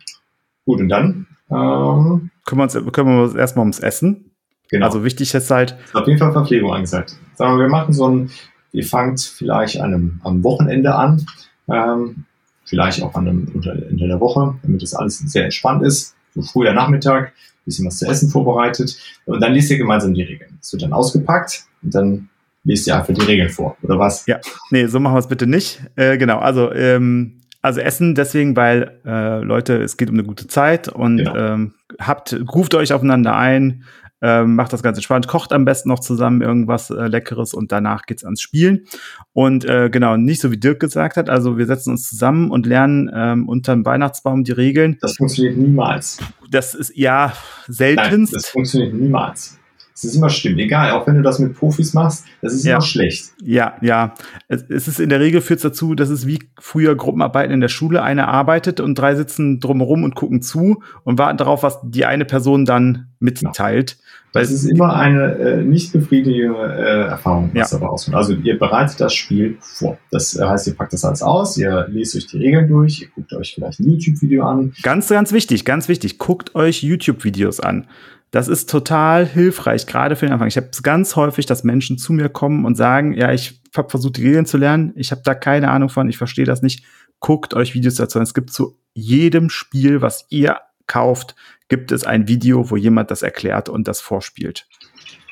gut, und dann ähm, kümmern, uns, kümmern wir uns erstmal ums Essen. Genau. Also wichtig ist halt. Ist auf jeden Fall Verpflegung angesagt. Sagen wir, wir machen so ein, ihr fangt vielleicht an einem, am Wochenende an, ähm, vielleicht auch an einem unter, Ende der Woche, damit das alles sehr entspannt ist. So früher Nachmittag, bisschen was zu essen vorbereitet und dann liest ihr gemeinsam die Regeln. Es wird dann ausgepackt und dann liest ihr einfach die Regeln vor, oder was? Ja, nee, so machen wir es bitte nicht. Äh, genau, also ähm, also Essen deswegen, weil äh, Leute, es geht um eine gute Zeit und genau. ähm, habt, ruft euch aufeinander ein, ähm, macht das Ganze spannend, kocht am besten noch zusammen irgendwas äh, Leckeres und danach geht's ans Spielen. Und äh, genau, nicht so wie Dirk gesagt hat, also wir setzen uns zusammen und lernen ähm, unter dem Weihnachtsbaum die Regeln. Das funktioniert niemals. Das ist ja seltenst. Nein, das funktioniert niemals. Es ist immer schlimm, egal, auch wenn du das mit Profis machst, das ist ja. immer schlecht. Ja, ja. Es, ist in der Regel führt es dazu, dass es wie früher Gruppenarbeiten in der Schule, eine arbeitet und drei sitzen drumherum und gucken zu und warten darauf, was die eine Person dann mitteilt. Ja. Das ist immer eine äh, nicht befriedigende äh, Erfahrung, was ja. dabei rauskommt. Also ihr bereitet das Spiel vor. Das heißt, ihr packt das alles aus, ihr lest euch die Regeln durch, ihr guckt euch vielleicht ein YouTube-Video an. Ganz, ganz wichtig, ganz wichtig. Guckt euch YouTube-Videos an. Das ist total hilfreich, gerade für den Anfang. Ich habe es ganz häufig, dass Menschen zu mir kommen und sagen, ja, ich habe versucht, die Regeln zu lernen, ich habe da keine Ahnung von, ich verstehe das nicht. Guckt euch Videos dazu an. Es gibt zu jedem Spiel, was ihr kauft, gibt es ein Video, wo jemand das erklärt und das vorspielt.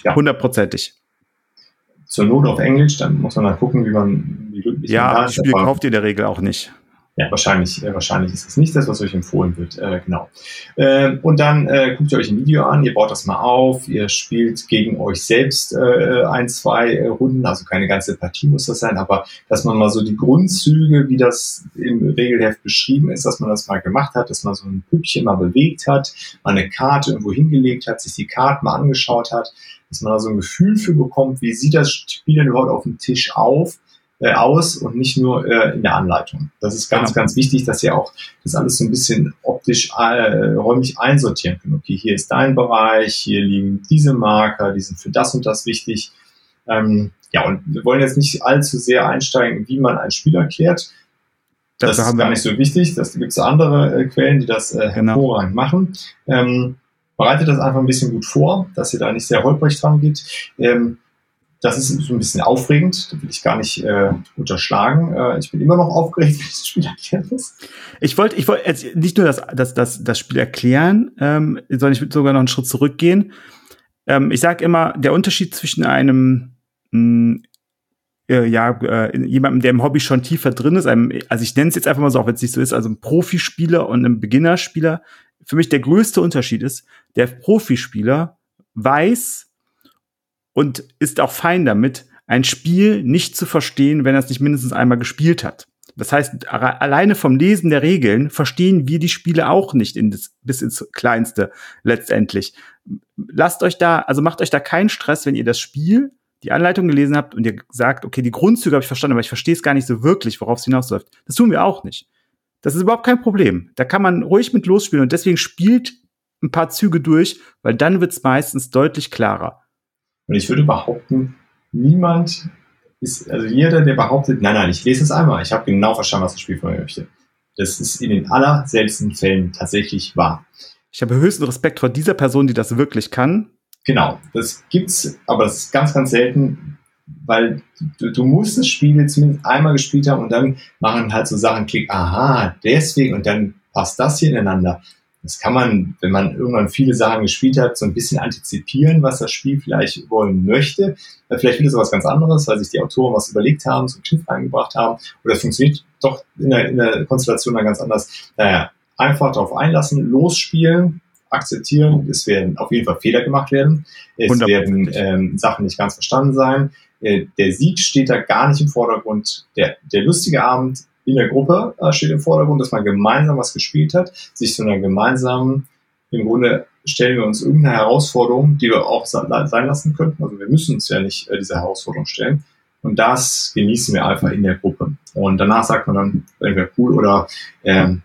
Ja. Hundertprozentig. Zur Not auf Englisch, dann muss man mal gucken, wie man wie Ja, das Spiel kauft ihr in der Regel auch nicht. Ja, wahrscheinlich, äh, wahrscheinlich ist es nicht das, was euch empfohlen wird. Äh, genau. Äh, und dann äh, guckt ihr euch ein Video an, ihr baut das mal auf, ihr spielt gegen euch selbst äh, ein, zwei äh, Runden, also keine ganze Partie muss das sein, aber dass man mal so die Grundzüge, wie das im Regelheft beschrieben ist, dass man das mal gemacht hat, dass man so ein Püppchen mal bewegt hat, mal eine Karte irgendwo hingelegt hat, sich die Karten mal angeschaut hat, dass man da so ein Gefühl für bekommt, wie sieht das Spiel denn überhaupt auf dem Tisch auf äh, aus und nicht nur äh, in der Anleitung. Das ist ganz, genau. ganz wichtig, dass ihr auch das alles so ein bisschen optisch äh, räumlich einsortieren könnt. Okay, hier ist dein Bereich, hier liegen diese Marker, die sind für das und das wichtig. Ähm, ja, und wir wollen jetzt nicht allzu sehr einsteigen, wie man ein Spiel erklärt. Das, das ist gar nicht so wichtig. Das gibt es andere äh, Quellen, die das äh, genau. hervorragend genau. machen. Ähm, bereitet das einfach ein bisschen gut vor, dass ihr da nicht sehr holprig dran geht. Ähm, das ist so ein bisschen aufregend, das will ich gar nicht äh, unterschlagen. Äh, ich bin immer noch aufgeregt, wenn ich das Spiel erklären muss. Ich wollte ich wollte jetzt nicht nur das, das, das, das Spiel erklären, ähm, sondern ich würde sogar noch einen Schritt zurückgehen. Ähm, ich sage immer, der Unterschied zwischen einem hm, äh, ja, äh, jemandem, der im Hobby schon tiefer drin ist, einem, also ich nenne es jetzt einfach mal so, auch wenn es nicht so ist, also ein Profispieler und einem Beginnerspieler, für mich der größte Unterschied ist, der Profispieler weiß, und ist auch fein damit, ein Spiel nicht zu verstehen, wenn er es nicht mindestens einmal gespielt hat. Das heißt, alleine vom Lesen der Regeln verstehen wir die Spiele auch nicht in das, bis ins Kleinste letztendlich. lasst euch da, also macht euch da keinen Stress, wenn ihr das Spiel, die Anleitung gelesen habt und ihr sagt, okay, die Grundzüge habe ich verstanden, aber ich verstehe es gar nicht so wirklich, worauf es hinausläuft. Das tun wir auch nicht. Das ist überhaupt kein Problem. Da kann man ruhig mit losspielen und deswegen spielt ein paar Züge durch, weil dann wird es meistens deutlich klarer. Und ich würde behaupten, niemand ist, also jeder, der behauptet, nein, nein, ich lese es einmal, ich habe genau verstanden, was das Spiel von mir möchte. Das ist in den allerseltensten Fällen tatsächlich wahr. Ich habe höchsten Respekt vor dieser Person, die das wirklich kann. Genau, das gibt's, aber das ist ganz, ganz selten, weil du, du musst das Spiel zumindest einmal gespielt haben und dann machen halt so Sachen klick, aha, deswegen und dann passt das hier ineinander. Das kann man, wenn man irgendwann viele Sachen gespielt hat, so ein bisschen antizipieren, was das Spiel vielleicht wollen möchte. Vielleicht will es was ganz anderes, weil sich die Autoren was überlegt haben, so einen Kniff eingebracht haben. Oder es funktioniert doch in der, in der Konstellation dann ganz anders. Naja, einfach darauf einlassen, losspielen, akzeptieren. Es werden auf jeden Fall Fehler gemacht werden. Es werden ähm, Sachen nicht ganz verstanden sein. Äh, der Sieg steht da gar nicht im Vordergrund. Der, der lustige Abend in der Gruppe äh, steht im Vordergrund, dass man gemeinsam was gespielt hat, sich zu einer gemeinsamen, im Grunde stellen wir uns irgendeine Herausforderung, die wir auch sein lassen könnten. Also wir müssen uns ja nicht äh, diese Herausforderung stellen. Und das genießen wir einfach in der Gruppe. Und danach sagt man dann, entweder cool oder ähm,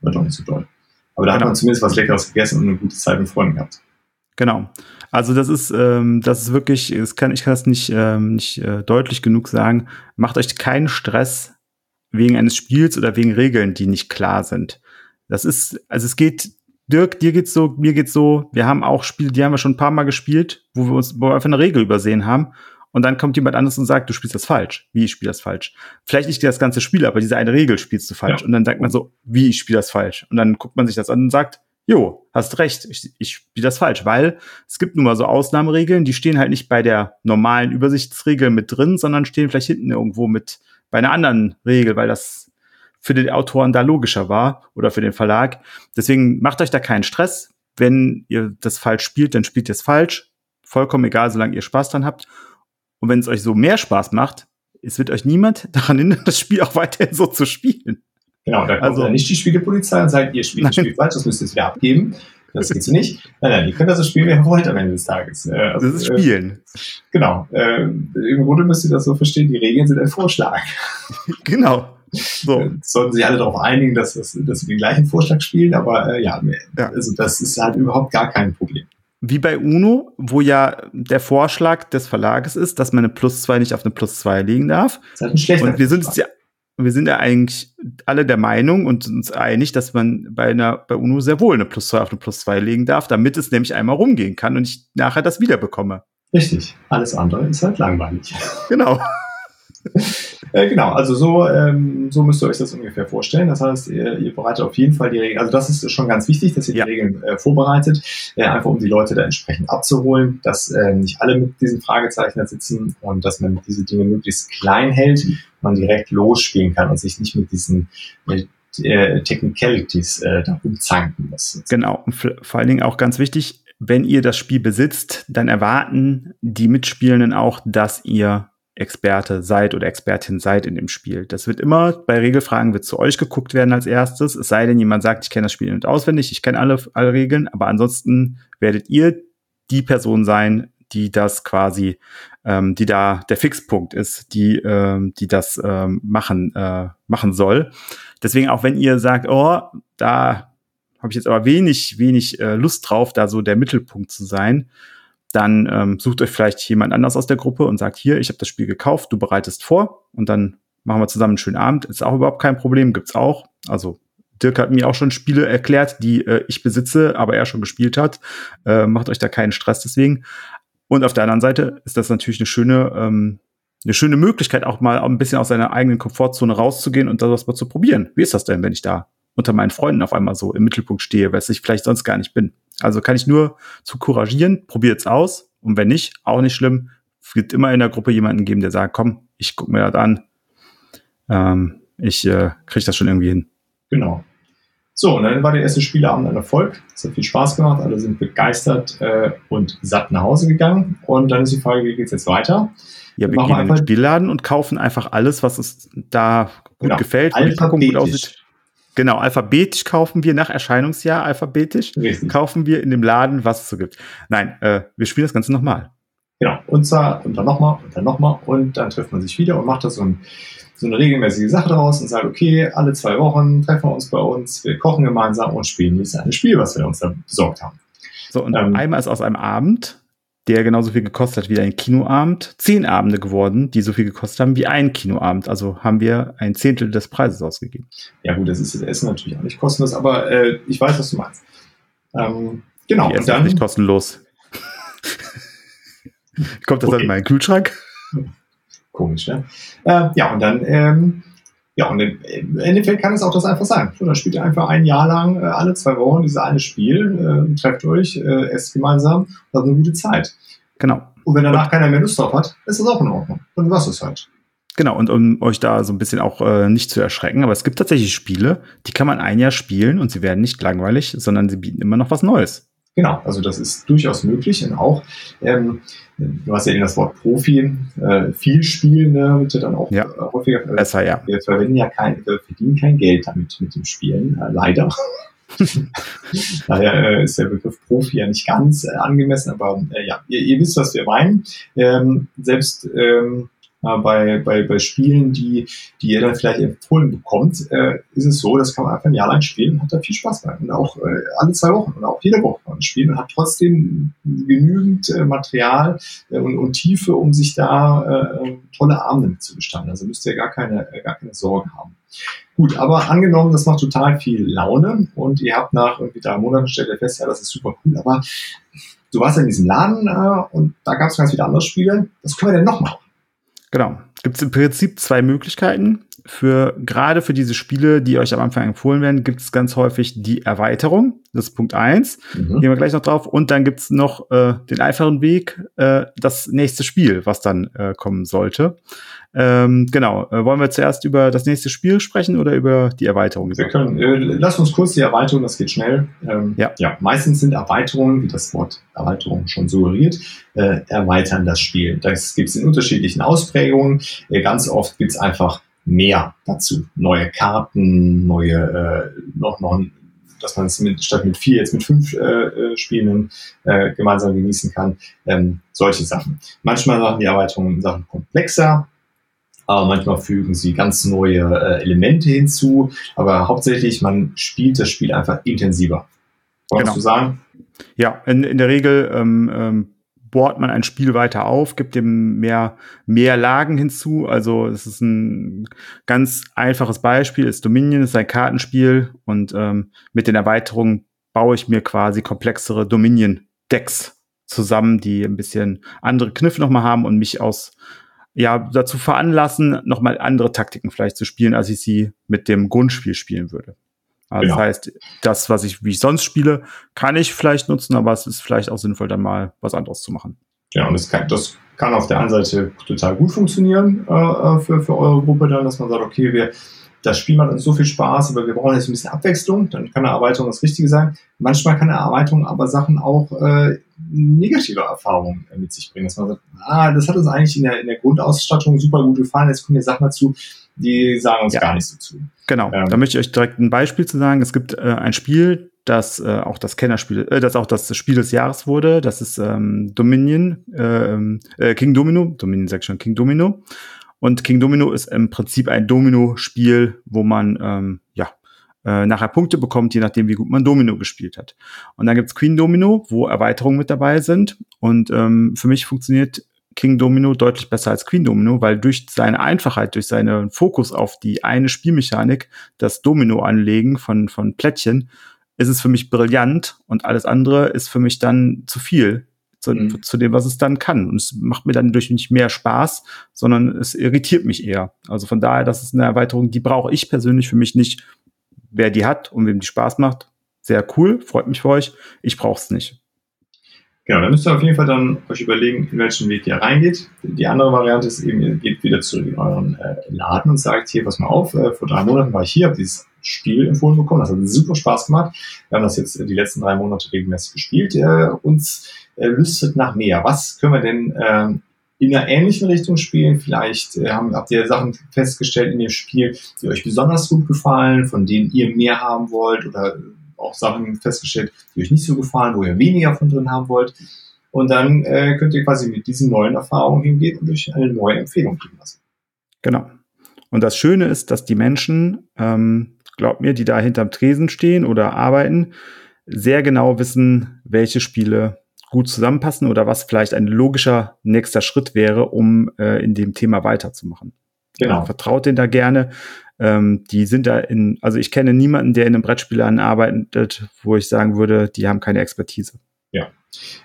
wird doch nicht so doll. Aber da genau. hat man zumindest was Leckeres gegessen und eine gute Zeit mit Freunden gehabt. Genau. Also das ist, ähm, das ist wirklich, das kann, ich kann das nicht, ähm, nicht äh, deutlich genug sagen. Macht euch keinen Stress, wegen eines Spiels oder wegen Regeln, die nicht klar sind. Das ist, also es geht, Dirk, dir geht's so, mir geht's so, wir haben auch Spiele, die haben wir schon ein paar Mal gespielt, wo wir uns, wo wir einfach eine Regel übersehen haben. Und dann kommt jemand anderes und sagt, du spielst das falsch. Wie, ich spiele das falsch? Vielleicht nicht das ganze Spiel, aber diese eine Regel spielst du falsch. Ja. Und dann sagt man so, wie, ich spiele das falsch? Und dann guckt man sich das an und sagt, jo, hast recht, ich, ich spiele das falsch, weil es gibt nun mal so Ausnahmeregeln, die stehen halt nicht bei der normalen Übersichtsregel mit drin, sondern stehen vielleicht hinten irgendwo mit bei einer anderen Regel, weil das für den Autoren da logischer war oder für den Verlag. Deswegen macht euch da keinen Stress. Wenn ihr das falsch spielt, dann spielt ihr es falsch. Vollkommen egal, solange ihr Spaß dran habt. Und wenn es euch so mehr Spaß macht, es wird euch niemand daran hindern, das Spiel auch weiterhin so zu spielen. Genau, da kommt also, dann nicht die Spielepolizei und sagt, ihr spielt das Spiel falsch, das müsst ihr jetzt wieder abgeben. Das geht so nicht. Nein, nein, ihr könnt das so spielen, wie ihr wollt am Ende des Tages. Äh, also, das ist Spielen. Äh, genau. Äh, Im Grunde müsst ihr das so verstehen, die Regeln sind ein Vorschlag. genau. So. Äh, sollten sich alle darauf einigen, dass, das, dass wir den gleichen Vorschlag spielen, aber äh, ja, ja, also das ist halt überhaupt gar kein Problem. Wie bei UNO, wo ja der Vorschlag des Verlages ist, dass man eine Plus 2 nicht auf eine Plus 2 legen darf. Das ist halt ein schlechter Und wir sind uns ja wir sind ja eigentlich alle der Meinung und uns einig, dass man bei einer, bei UNO sehr wohl eine Plus 2 auf eine Plus 2 legen darf, damit es nämlich einmal rumgehen kann und ich nachher das wieder bekomme. Richtig. Alles andere ist halt langweilig. Genau. äh, genau, also so, ähm, so müsst ihr euch das ungefähr vorstellen. Das heißt, ihr, ihr bereitet auf jeden Fall die Regeln. Also das ist schon ganz wichtig, dass ihr ja. die Regeln äh, vorbereitet, äh, einfach um die Leute da entsprechend abzuholen, dass äh, nicht alle mit diesen Fragezeichen da sitzen und dass man diese Dinge möglichst klein hält, man direkt losspielen kann und sich nicht mit diesen mit, äh, Technicalities äh, da umzanken muss. Genau, und vor allen Dingen auch ganz wichtig, wenn ihr das Spiel besitzt, dann erwarten die Mitspielenden auch, dass ihr Experte seid oder Expertin seid in dem Spiel. Das wird immer bei Regelfragen wird zu euch geguckt werden als erstes. Es sei denn, jemand sagt, ich kenne das Spiel nicht auswendig, ich kenne alle, alle Regeln, aber ansonsten werdet ihr die Person sein, die das quasi, ähm, die da der Fixpunkt ist, die, ähm, die das ähm, machen, äh, machen soll. Deswegen auch wenn ihr sagt, oh, da habe ich jetzt aber wenig, wenig äh, Lust drauf, da so der Mittelpunkt zu sein, dann ähm, sucht euch vielleicht jemand anders aus der Gruppe und sagt, hier, ich habe das Spiel gekauft, du bereitest vor und dann machen wir zusammen einen schönen Abend. Ist auch überhaupt kein Problem, gibt's auch. Also Dirk hat mir auch schon Spiele erklärt, die äh, ich besitze, aber er schon gespielt hat. Äh, macht euch da keinen Stress deswegen. Und auf der anderen Seite ist das natürlich eine schöne, ähm, eine schöne Möglichkeit, auch mal ein bisschen aus seiner eigenen Komfortzone rauszugehen und das mal zu probieren. Wie ist das denn, wenn ich da unter meinen Freunden auf einmal so im Mittelpunkt stehe, was ich vielleicht sonst gar nicht bin? Also kann ich nur zu couragieren, probiert's aus. Und wenn nicht, auch nicht schlimm. Es wird immer in der Gruppe jemanden geben, der sagt, komm, ich guck mir das an. Ähm, ich äh, kriege das schon irgendwie hin. Genau. So, und dann war der erste Spieleabend ein Erfolg. Es hat viel Spaß gemacht, alle sind begeistert äh, und satt nach Hause gegangen. Und dann ist die Frage, wie geht's jetzt weiter? Ja, wir Machen gehen wir in den Spielladen und kaufen einfach alles, was uns da gut genau. gefällt, wo die Packung gut aussieht. Genau, alphabetisch kaufen wir nach Erscheinungsjahr, alphabetisch Richtig. kaufen wir in dem Laden, was es so gibt. Nein, äh, wir spielen das Ganze nochmal. Genau, und zwar und dann nochmal und dann nochmal und dann trifft man sich wieder und macht das so, ein, so eine regelmäßige Sache daraus und sagt, okay, alle zwei Wochen treffen wir uns bei uns, wir kochen gemeinsam und spielen dieses eine Spiel, was wir uns da besorgt haben. So, und ähm, einmal ist aus einem Abend der genauso viel gekostet hat wie ein Kinoabend, zehn Abende geworden, die so viel gekostet haben wie ein Kinoabend. Also haben wir ein Zehntel des Preises ausgegeben. Ja gut, das ist das Essen natürlich auch nicht kostenlos, aber äh, ich weiß, was du meinst. Ähm, genau. Die Essen und dann, ist nicht kostenlos. Kommt das okay. dann in meinen Kühlschrank? Komisch, ne? Äh, ja, und dann ähm, ja, und im Endeffekt kann es auch das einfach sein. Dann spielt ihr einfach ein Jahr lang äh, alle zwei Wochen dieses eine Spiel, äh, trefft euch, äh, esst gemeinsam und habt eine gute Zeit. Genau. Und wenn danach und, keiner mehr Lust drauf hat, ist das auch in Ordnung. Dann was ist halt. Genau, und um euch da so ein bisschen auch äh, nicht zu erschrecken, aber es gibt tatsächlich Spiele, die kann man ein Jahr spielen und sie werden nicht langweilig, sondern sie bieten immer noch was Neues. Genau, also das ist durchaus möglich und auch, ähm, du hast ja eben das Wort Profi, äh, viel spielen ne, wird ja dann auch ja. Häufiger. Äh, Besser, ja. Wir verwenden ja kein, wir verdienen kein Geld damit mit dem Spielen, äh, leider. Daher äh, ist der Begriff Profi ja nicht ganz äh, angemessen, aber äh, ja, ihr, ihr, wisst, was wir meinen. Ähm, selbst ähm, äh, bei, bei, bei Spielen, die, die ihr dann vielleicht empfohlen bekommt, äh, ist es so, das kann man einfach ein Jahr lang spielen und hat da viel Spaß bei. Und auch äh, alle zwei Wochen oder auch jede Woche kann man spielen und hat trotzdem genügend äh, Material äh, und, und Tiefe, um sich da äh, tolle Abende zu gestalten. Also müsst ihr gar keine, äh, gar keine Sorgen haben. Gut, aber angenommen, das macht total viel Laune und ihr habt nach irgendwie drei Monaten stellt ihr fest, ja, das ist super cool, aber du warst in diesem Laden äh, und da gab es ganz viele andere Spiele. Was können wir denn noch machen? Genau. Gibt es im Prinzip zwei Möglichkeiten. Für gerade für diese Spiele, die euch am Anfang empfohlen werden, gibt es ganz häufig die Erweiterung. Das ist Punkt eins. Mhm. Gehen wir gleich noch drauf. Und dann gibt es noch äh, den einfachen Weg, äh, das nächste Spiel, was dann äh, kommen sollte. Ähm, genau. Äh, wollen wir zuerst über das nächste Spiel sprechen oder über die Erweiterung? Wir können, äh, lass uns kurz die Erweiterung, das geht schnell. Ähm, ja. ja. Meistens sind Erweiterungen, wie das Wort Erweiterung schon suggeriert, äh, erweitern das Spiel. Das gibt es in unterschiedlichen Ausprägungen. Äh, ganz oft gibt es einfach mehr dazu. Neue Karten, neue, äh, noch, noch dass man es mit, statt mit vier jetzt mit fünf äh, äh, Spielen äh, gemeinsam genießen kann. Ähm, solche Sachen. Manchmal machen die Erweiterungen Sachen komplexer, aber manchmal fügen sie ganz neue äh, Elemente hinzu. Aber hauptsächlich, man spielt das Spiel einfach intensiver. Wolltest genau. du sagen? Ja, in, in der Regel ähm, ähm, bohrt man ein Spiel weiter auf, gibt dem mehr, mehr Lagen hinzu. Also es ist ein ganz einfaches Beispiel, ist Dominion, ist ein Kartenspiel und ähm, mit den Erweiterungen baue ich mir quasi komplexere Dominion-Decks zusammen, die ein bisschen andere Kniffe nochmal haben und mich aus ja, dazu veranlassen, nochmal andere Taktiken vielleicht zu spielen, als ich sie mit dem Grundspiel spielen würde. Also genau. Das heißt, das, was ich, wie ich sonst spiele, kann ich vielleicht nutzen, aber es ist vielleicht auch sinnvoll, dann mal was anderes zu machen. Ja, und das kann, das kann auf der einen Seite total gut funktionieren äh, äh für, für eure Gruppe dann, dass man sagt, okay, wir, das Spiel macht uns so viel Spaß, aber wir brauchen jetzt ein bisschen Abwechslung, dann kann eine Erweiterung das Richtige sein. Manchmal kann eine Erweiterung aber Sachen auch äh, negative Erfahrungen mit sich bringen, dass man sagt, ah, das hat uns eigentlich in der, in der Grundausstattung super gut gefallen, jetzt kommen hier Sachen dazu, die sagen uns ja. gar nichts so zu. Genau, ähm, da möchte ich euch direkt ein Beispiel zu sagen. Es gibt äh, ein Spiel, das äh, auch das Kennerspiel, äh, das auch das Spiel des Jahres wurde. Das ist ähm, Dominion, ähm, äh, King Domino, Dominion sag ich schon, King Domino. Und King Domino ist im Prinzip ein Domino-Spiel, wo man ähm, ja äh, nachher Punkte bekommt, je nachdem, wie gut man Domino gespielt hat. Und dann gibt's Queen Domino, wo Erweiterungen mit dabei sind. Und ähm, für mich funktioniert King Domino deutlich besser als Queen Domino, weil durch seine Einfachheit, durch seinen Fokus auf die eine Spielmechanik, das Domino anlegen von, von Plättchen, ist es für mich brillant und alles andere ist für mich dann zu viel zu, mhm. zu dem, was es dann kann. Und es macht mir dann durch nicht mehr Spaß, sondern es irritiert mich eher. Also von daher, das ist eine Erweiterung, die brauche ich persönlich für mich nicht. Wer die hat und wem die Spaß macht, sehr cool, freut mich für euch. Ich brauche es nicht. Genau, da müsst ihr auf jeden Fall dann euch überlegen, in welchen Weg ihr reingeht. Die andere Variante ist eben, ihr geht wieder zu euren äh, Laden und sagt, hier, pass mal auf, äh, vor drei Monaten war ich hier, habe dieses Spiel empfohlen bekommen, das hat super Spaß gemacht. Wir haben das jetzt die letzten drei Monate regelmäßig gespielt. Äh, uns äh, lüstet nach mehr. Was können wir denn äh, in einer ähnlichen Richtung spielen. Vielleicht äh, haben, habt ihr Sachen festgestellt in dem Spiel, die euch besonders gut gefallen, von denen ihr mehr haben wollt oder auch Sachen festgestellt, die euch nicht so gefallen, wo ihr weniger von drin haben wollt. Und dann äh, könnt ihr quasi mit diesen neuen Erfahrungen hingehen und euch eine neue Empfehlung geben lassen. Genau. Und das Schöne ist, dass die Menschen, ähm, glaubt mir, die da hinterm Tresen stehen oder arbeiten, sehr genau wissen, welche Spiele gut zusammenpassen oder was vielleicht ein logischer nächster Schritt wäre, um äh, in dem Thema weiterzumachen. Genau. Ja, vertraut denen da gerne. Ähm, die sind da in, also ich kenne niemanden, der in einem Brettspielladen arbeitet, wo ich sagen würde, die haben keine Expertise. Ja.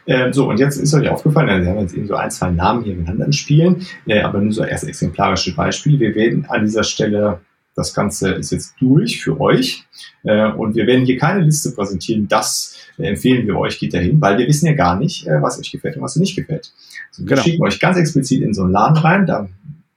Äh, so, und jetzt ist euch aufgefallen, also wir haben jetzt eben so ein, zwei Namen hier genannt an Spielen, äh, aber nur so erst exemplarische Beispiele. Wir werden an dieser Stelle, das Ganze ist jetzt durch für euch äh, und wir werden hier keine Liste präsentieren, das äh, empfehlen wir euch, geht dahin, weil wir wissen ja gar nicht, äh, was euch gefällt und was euch nicht gefällt. Also wir genau. schicken euch ganz explizit in so einen Laden rein, da,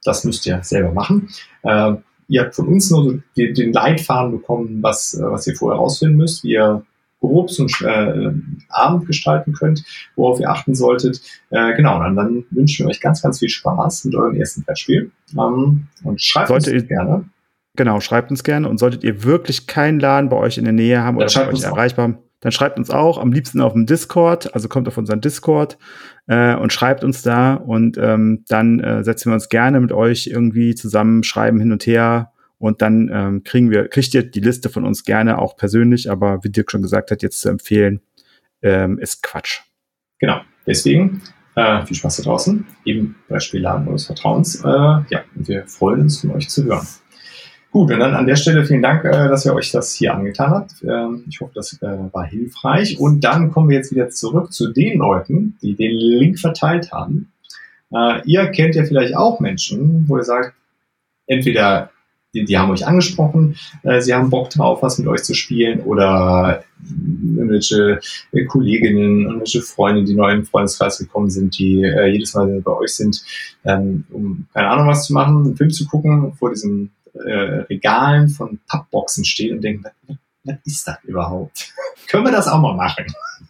das müsst ihr selber machen. Äh, ihr habt von uns nur so den, den Leitfaden bekommen, was, was ihr vorher rausfinden müsst, wie ihr grob so äh, Abend gestalten könnt, worauf ihr achten solltet. Äh, genau, und dann wünschen wir euch ganz, ganz viel Spaß mit eurem ersten Brettspiel. Ähm, und schreibt Sollte uns gerne. Genau, schreibt uns gerne. Und solltet ihr wirklich keinen Laden bei euch in der Nähe haben oder bei euch erreichbar haben, dann schreibt uns auch, am liebsten auf dem Discord, also kommt auf unseren Discord äh, und schreibt uns da und ähm, dann äh, setzen wir uns gerne mit euch irgendwie zusammen, schreiben hin und her und dann ähm, kriegen wir, kriegt ihr die Liste von uns gerne auch persönlich, aber wie Dirk schon gesagt hat, jetzt zu empfehlen, ähm, ist Quatsch. Genau, deswegen äh, viel Spaß da draußen, eben bei Spielladen eures Vertrauens. Äh, ja, und wir freuen uns, von euch zu hören. Gut, und dann an der Stelle vielen Dank, äh, dass ihr euch das hier angetan habt. Ähm, ich hoffe, das äh, war hilfreich. Und dann kommen wir jetzt wieder zurück zu den Leuten, die den Link verteilt haben. Äh, ihr kennt ja vielleicht auch Menschen, wo ihr sagt, entweder die, haben euch angesprochen, sie haben Bock drauf, was mit euch zu spielen oder irgendwelche Kolleginnen, irgendwelche Freunde, die neu in Freundeskreis gekommen sind, die jedes Mal bei euch sind, ähm, um keine Ahnung was zu machen, einen Film zu gucken vor diesem äh, Regalen von Pappboxen steht und denkt, was, was ist das überhaupt? Können wir das auch mal machen?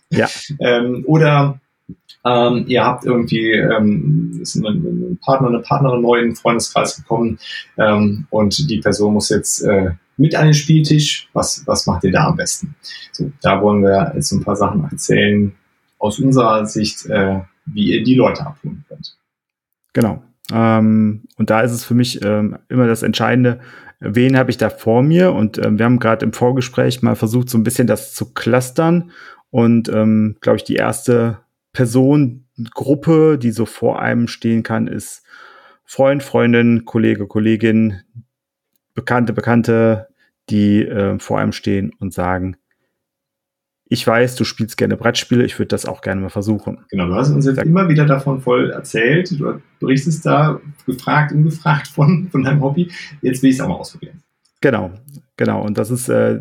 Ja. ähm, oder ähm, ihr habt irgendwie ähm, ist ein, ein Partner, eine Partnerin neu in den Freundeskreis gekommen ähm, und die Person muss jetzt äh, mit an den Spieltisch. Was, was macht ihr da am besten? So, da wollen wir jetzt ein paar Sachen erzählen aus unserer Sicht, äh, wie ihr die Leute abholen könnt. Genau. Ähm, und da ist es für mich ähm, immer das Entscheidende, wen habe ich da vor mir? Und ähm, wir haben gerade im Vorgespräch mal versucht, so ein bisschen das zu clustern. Und ähm, glaube ich, die erste Person, Gruppe, die so vor einem stehen kann, ist Freund, Freundin, Kollege, Kollegin, Bekannte, Bekannte, die äh, vor einem stehen und sagen, ich weiß, du spielst gerne Brettspiele, ich würde das auch gerne mal versuchen. Genau, du hast uns jetzt immer wieder davon voll erzählt, du berichtest da gefragt, ungefragt von, von deinem Hobby. Jetzt will ich es auch mal ausprobieren. Genau, genau. Und das ist, äh,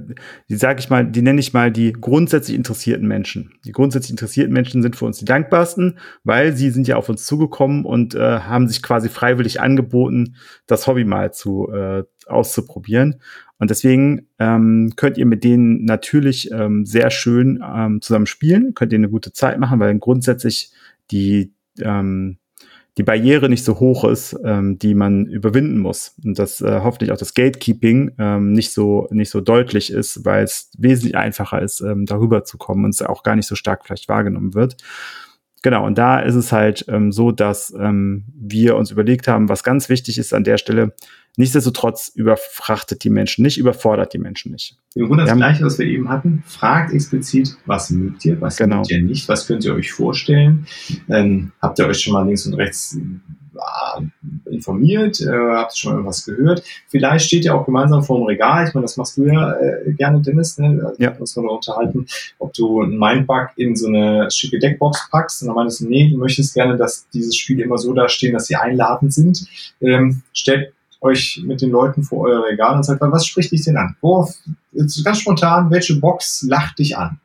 die sage ich mal, die nenne ich mal die grundsätzlich interessierten Menschen. Die grundsätzlich interessierten Menschen sind für uns die dankbarsten, weil sie sind ja auf uns zugekommen und äh, haben sich quasi freiwillig angeboten, das Hobby mal zu äh, auszuprobieren. Und deswegen ähm, könnt ihr mit denen natürlich ähm, sehr schön ähm, zusammen spielen, könnt ihr eine gute Zeit machen, weil grundsätzlich die, ähm, die Barriere nicht so hoch ist, ähm, die man überwinden muss. Und dass äh, hoffentlich auch das Gatekeeping ähm, nicht so nicht so deutlich ist, weil es wesentlich einfacher ist, ähm, darüber zu kommen und es auch gar nicht so stark vielleicht wahrgenommen wird. Genau, und da ist es halt ähm, so, dass ähm, wir uns überlegt haben, was ganz wichtig ist an der Stelle, nichtsdestotrotz überfrachtet die Menschen nicht, überfordert die Menschen nicht. Im Grunde das Gleiche, was wir eben hatten. Fragt explizit, was mögt ihr, was genau. mögt ihr nicht, was könnt ihr euch vorstellen. Ähm, habt ihr euch schon mal links und rechts informiert, äh, habt schon mal irgendwas gehört. Vielleicht steht ihr auch gemeinsam vor dem Regal. Ich meine, das machst du ja äh, gerne, Dennis. Ne? Also ja. Uns wir unterhalten, ob du einen Mindbug in so eine schicke Deckbox packst. Und dann meinst du, nee, du möchtest gerne, dass diese Spiele immer so dastehen, dass sie einladend sind. Ähm, stellt euch mit den Leuten vor euer Regal und sagt, was spricht dich denn an? Worauf, ganz spontan, welche Box lacht dich an?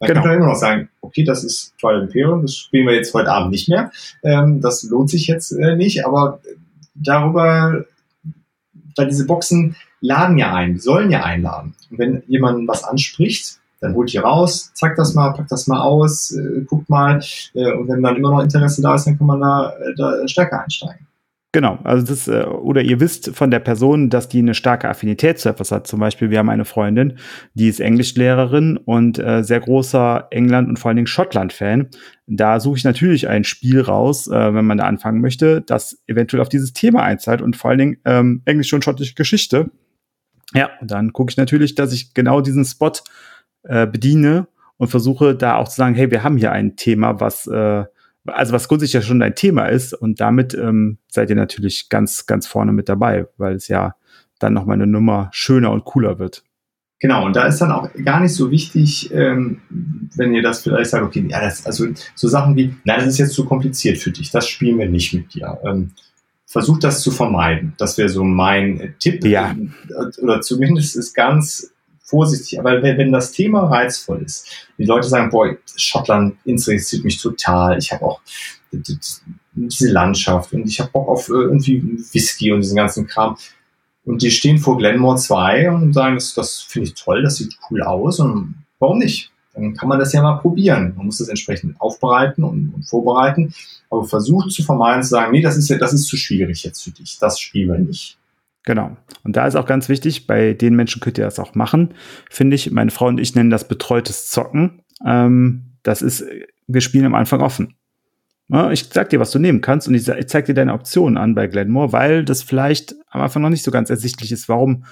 Dann genau. kann man immer noch sagen, okay, das ist Twilight Imperium, das spielen wir jetzt heute Abend nicht mehr. Ähm, das lohnt sich jetzt äh, nicht, aber darüber, weil diese Boxen laden ja ein, sollen ja einladen. Und wenn jemand was anspricht, dann holt ihr raus, zeigt das mal, packt das mal aus, äh, guckt mal. Äh, und wenn dann immer noch Interesse da ist, dann kann man da, äh, da stärker einsteigen. Genau, also das, äh, oder ihr wisst von der Person, dass die eine starke Affinität zu etwas hat. Zum Beispiel, wir haben eine Freundin, die ist Englischlehrerin und äh, sehr großer England- und vor allen Dingen Schottland-Fan. Da suche ich natürlich ein Spiel raus, äh, wenn man da anfangen möchte, das eventuell auf dieses Thema einzahlt und vor allen Dingen ähm, englische und schottische Geschichte. Ja, und dann gucke ich natürlich, dass ich genau diesen Spot äh, bediene und versuche da auch zu sagen, hey, wir haben hier ein Thema, was äh, also was grundsätzlich ja schon ein Thema ist und damit ähm, seid ihr natürlich ganz, ganz vorne mit dabei, weil es ja dann nochmal eine Nummer schöner und cooler wird. Genau, und da ist dann auch gar nicht so wichtig, ähm, wenn ihr das vielleicht sagt, okay, ja, das, also so Sachen wie, nein, das ist jetzt zu kompliziert für dich, das spielen wir nicht mit dir. Ähm, versucht das zu vermeiden. Das wäre so mein Tipp. Ja. Oder zumindest ist ganz vorsichtig, aber wenn, wenn das Thema reizvoll ist, die Leute sagen, boah, Schottland interessiert mich total, ich habe auch diese Landschaft und ich habe Bock auf äh, irgendwie Whisky und diesen ganzen Kram. Und die stehen vor Glenmore 2 und sagen, das, das finde ich toll, das sieht cool aus und warum nicht? Dann kann man das ja mal probieren. Man muss das entsprechend aufbereiten und, und vorbereiten, aber versucht zu vermeiden zu sagen, nee, das ist ja, das ist zu schwierig jetzt für dich, das spielen wir nicht. Genau. Und da ist auch ganz wichtig, bei den Menschen könnt ihr das auch machen, finde ich. Meine Frau und ich nennen das betreutes Zocken. Ähm, das ist, wir spielen am Anfang offen. Ja, ich sag dir, was du nehmen kannst und ich, ich zeig dir deine Optionen an bei Glenmore, weil das vielleicht am Anfang noch nicht so ganz ersichtlich ist, warum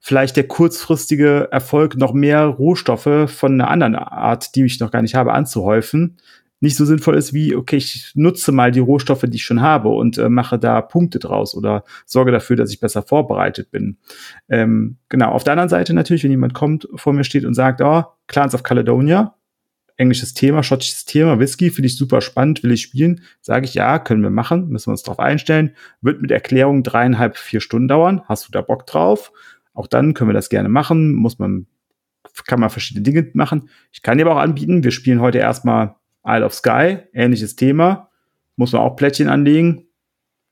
vielleicht der kurzfristige Erfolg noch mehr Rohstoffe von einer anderen Art, die ich noch gar nicht habe, anzuhäufen, nicht so sinnvoll ist wie, okay, ich nutze mal die Rohstoffe, die ich schon habe und äh, mache da Punkte draus oder sorge dafür, dass ich besser vorbereitet bin. Ähm, genau, auf der anderen Seite natürlich, wenn jemand kommt, vor mir steht und sagt, oh, Clans of Caledonia, englisches Thema, schottisches Thema, Whisky, finde ich super spannend, will ich spielen, sage ich, ja, können wir machen, müssen wir uns drauf einstellen, wird mit Erklärung dreieinhalb, vier Stunden dauern, hast du da Bock drauf? Auch dann können wir das gerne machen, muss man, kann man verschiedene Dinge machen. Ich kann dir aber auch anbieten, wir spielen heute erstmal Isle of Sky, ähnliches Thema, muss man auch Plättchen anlegen.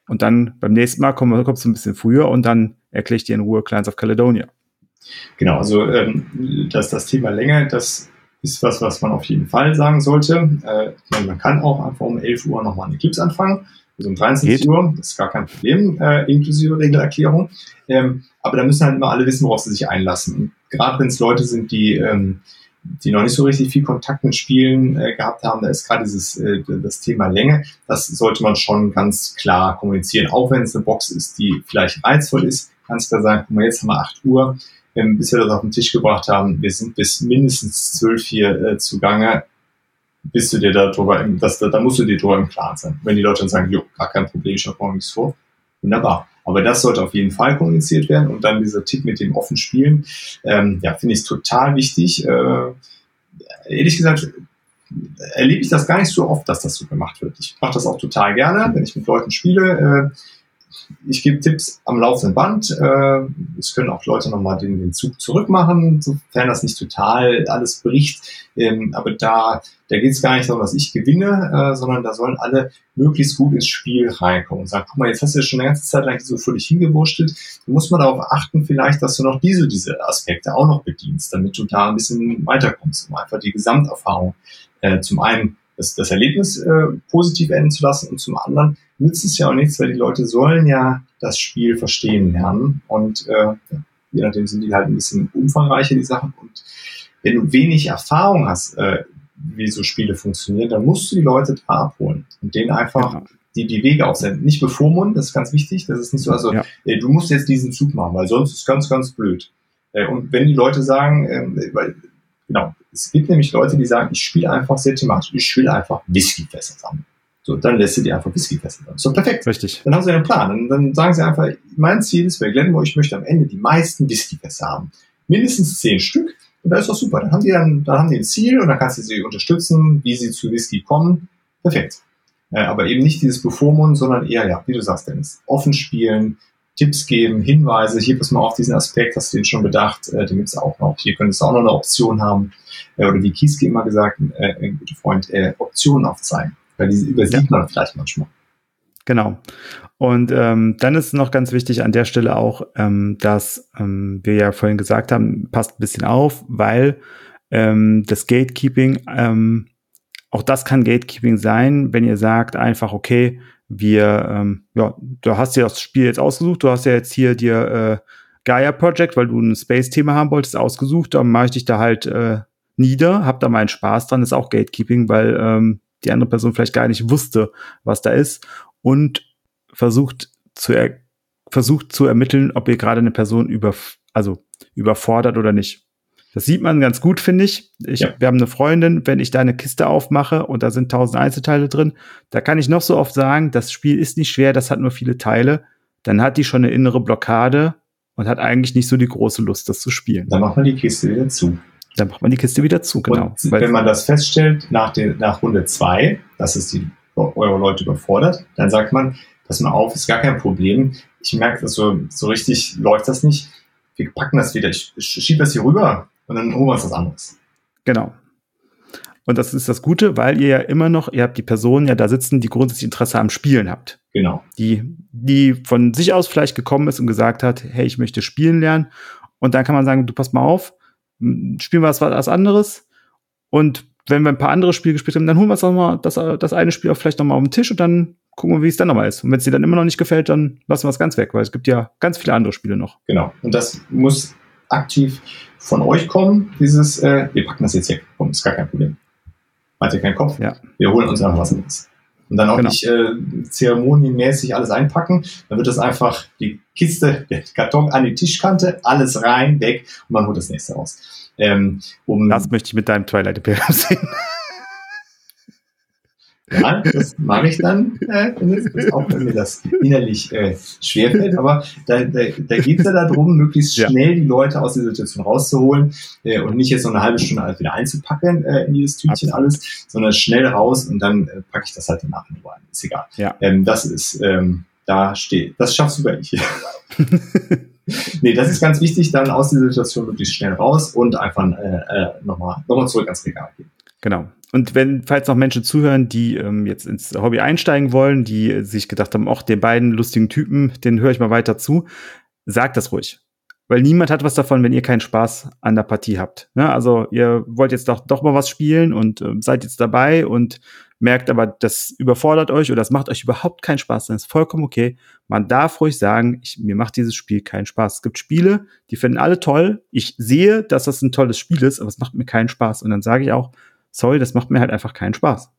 Und dann beim nächsten Mal kommt, kommst du ein bisschen früher und dann erkläre ich dir in Ruhe Clients of Caledonia. Genau, also ähm, dass das Thema Länge, das ist was, was man auf jeden Fall sagen sollte. Äh, man kann auch einfach um 11 Uhr nochmal eine Clips anfangen, also um 23 Geht. Uhr, das ist gar kein Problem, äh, inklusive Regelerklärung. Ähm, aber da müssen halt immer alle wissen, worauf sie sich einlassen. Gerade wenn es Leute sind, die ähm, die noch nicht so richtig viel Kontakt mit Spielen äh, gehabt haben, da ist gerade dieses äh, das Thema Länge. Das sollte man schon ganz klar kommunizieren, auch wenn es eine Box ist, die vielleicht reizvoll ist. Kannst du da sagen, guck mal, jetzt haben wir 8 Uhr, ähm, bis wir das auf den Tisch gebracht haben. Wir sind bis mindestens 12 hier äh, zugange. Bist du dir darüber, im, das, da, da musst du dir darüber im Klaren sein. Wenn die Leute dann sagen, jo, gar kein Problem, ich habe morgen nichts vor. Wunderbar. Aber das sollte auf jeden Fall kommuniziert werden. Und dann dieser Tipp mit dem offen Spielen, ähm, ja, finde ich total wichtig. Äh, ehrlich gesagt, erlebe ich das gar nicht so oft, dass das so gemacht wird. Ich mache das auch total gerne, wenn ich mit Leuten spiele. Äh, ich gebe Tipps am laufenden Band. Äh, es können auch Leute nochmal den, den Zug zurückmachen, sofern das nicht total alles bricht. Ähm, aber da, da geht es gar nicht darum, dass ich gewinne, äh, sondern da sollen alle möglichst gut ins Spiel reinkommen und sagen, guck mal, jetzt hast du ja schon eine ganze Zeit lang so völlig hingewurschtelt. Da muss man darauf achten, vielleicht, dass du noch diese, diese Aspekte auch noch bedienst, damit du da ein bisschen weiterkommst, um einfach die Gesamterfahrung äh, zum einen das, das Erlebnis äh, positiv enden zu lassen und zum anderen nützt es ja auch nichts, weil die Leute sollen ja das Spiel verstehen lernen und äh, je nachdem sind die halt ein bisschen umfangreicher, die Sachen und wenn du wenig Erfahrung hast, äh, wie so Spiele funktionieren, dann musst du die Leute da abholen und denen einfach genau. die, die Wege aufsenden. Nicht bevormunden, das ist ganz wichtig. Das ist nicht so, also ja. äh, du musst jetzt diesen Zug machen, weil sonst ist es ganz, ganz blöd. Äh, und wenn die Leute sagen, äh, weil Genau. Es gibt nämlich Leute, die sagen, ich spiele einfach sehr thematisch. Ich spiele einfach Whiskyfässer sammeln. So, dann lässt du dir einfach Whiskyfässer sammeln. So, perfekt. Richtig. Dann haben sie einen Plan. Und dann sagen sie einfach, mein Ziel ist bei Glenmore, ich möchte am Ende die meisten Whiskyfässer haben. Mindestens zehn Stück. Und da ist doch super. Dann haben die dann, dann haben die ein Ziel und dann kannst du sie unterstützen, wie sie zu Whisky kommen. Perfekt. Äh, aber eben nicht dieses Bevormunden, sondern eher, ja, wie du sagst, Dennis, offen spielen, Tipps geben, Hinweise, hier pass mal auf diesen Aspekt, hast du den schon bedacht, äh, den gibt's auch noch. Hier könntest du auch noch eine Option haben. Äh, oder wie Kieske immer gesagt, äh, ein guter Freund, äh, Optionen aufzeigen. Weil diese übersieht man vielleicht manchmal. Genau. Und ähm, dann ist noch ganz wichtig an der Stelle auch, ähm, dass ähm, wir ja vorhin gesagt haben, passt ein bisschen auf, weil ähm, das Gatekeeping, ähm, auch das kann Gatekeeping sein, wenn ihr sagt einfach, okay, wir, ähm, ja, du hast dir das Spiel jetzt ausgesucht, du hast ja jetzt hier dir äh, Gaia Project, weil du ein Space-Thema haben wolltest, ausgesucht, dann mache ich dich da halt äh, nieder, hab da meinen Spaß dran, ist auch Gatekeeping, weil ähm, die andere Person vielleicht gar nicht wusste, was da ist und versucht zu er versucht zu ermitteln, ob ihr gerade eine Person über also überfordert oder nicht. Das sieht man ganz gut, finde ich. ich ja. Wir haben eine Freundin, wenn ich da eine Kiste aufmache und da sind tausend Einzelteile drin, da kann ich noch so oft sagen, das Spiel ist nicht schwer, das hat nur viele Teile. Dann hat die schon eine innere Blockade und hat eigentlich nicht so die große Lust, das zu spielen. Dann macht man die Kiste wieder zu. Dann macht man die Kiste wieder zu, genau. Und wenn man das feststellt nach, den, nach Runde zwei, dass es die eure Leute überfordert, dann sagt man, pass mal auf, ist gar kein Problem. Ich merke, dass so, so richtig läuft das nicht. Wir packen das wieder. Ich schiebe das hier rüber und dann holen wir uns was anderes. Genau. Und das ist das Gute, weil ihr ja immer noch, ihr habt die Personen ja da sitzen, die grundsätzlich Interesse am Spielen habt. Genau. Die, die von sich aus vielleicht gekommen ist und gesagt hat, hey, ich möchte spielen lernen. Und dann kann man sagen, du pass mal auf, spielen wir was, was anderes. Und wenn wir ein paar andere Spiele gespielt haben, dann holen wir uns mal das, das eine Spiel auch vielleicht nochmal auf den Tisch und dann gucken wir, wie es dann nochmal ist. Und wenn es dir dann immer noch nicht gefällt, dann lassen wir es ganz weg, weil es gibt ja ganz viele andere Spiele noch. Genau. Und das muss aktiv von euch kommen, dieses, äh, wir packen das jetzt weg. Komm, ist gar kein Problem. Macht ihr keinen Kopf? Ja. Wir holen uns einfach was anderes. Und dann auch genau. nicht äh, zeremonienmäßig alles einpacken. Dann wird das einfach die Kiste, der Karton an die Tischkante, alles rein, weg und man holt das nächste raus. Ähm, um das möchte ich mit deinem Twilight Imperium sehen. Ja, das mache ich dann, äh, auch wenn mir das innerlich äh, schwerfällt. Aber da, da, da geht es ja darum, möglichst schnell die Leute aus der Situation rauszuholen äh, und nicht jetzt noch eine halbe Stunde alles wieder einzupacken äh, in dieses Tütchen Absolut. alles, sondern schnell raus und dann äh, packe ich das halt danach in Ruhe ein. Ist egal. Ja. Ähm, das ist, ähm, da steht, das schaffst du bei ich. nee, das ist ganz wichtig, dann aus der Situation möglichst schnell raus und einfach äh, äh, nochmal noch mal zurück ans Regal gehen. Genau. Und wenn, falls noch Menschen zuhören, die ähm, jetzt ins Hobby einsteigen wollen, die sich gedacht haben, ach, den beiden lustigen Typen, den höre ich mal weiter zu, sagt das ruhig. Weil niemand hat was davon, wenn ihr keinen Spaß an der Partie habt. Ne? Also ihr wollt jetzt doch, doch mal was spielen und äh, seid jetzt dabei und merkt aber, das überfordert euch oder das macht euch überhaupt keinen Spaß, dann ist vollkommen okay. Man darf ruhig sagen, ich, mir macht dieses Spiel keinen Spaß. Es gibt Spiele, die finden alle toll. Ich sehe, dass das ein tolles Spiel ist, aber es macht mir keinen Spaß. Und dann sage ich auch, sorry, das macht mir halt einfach keinen Spaß.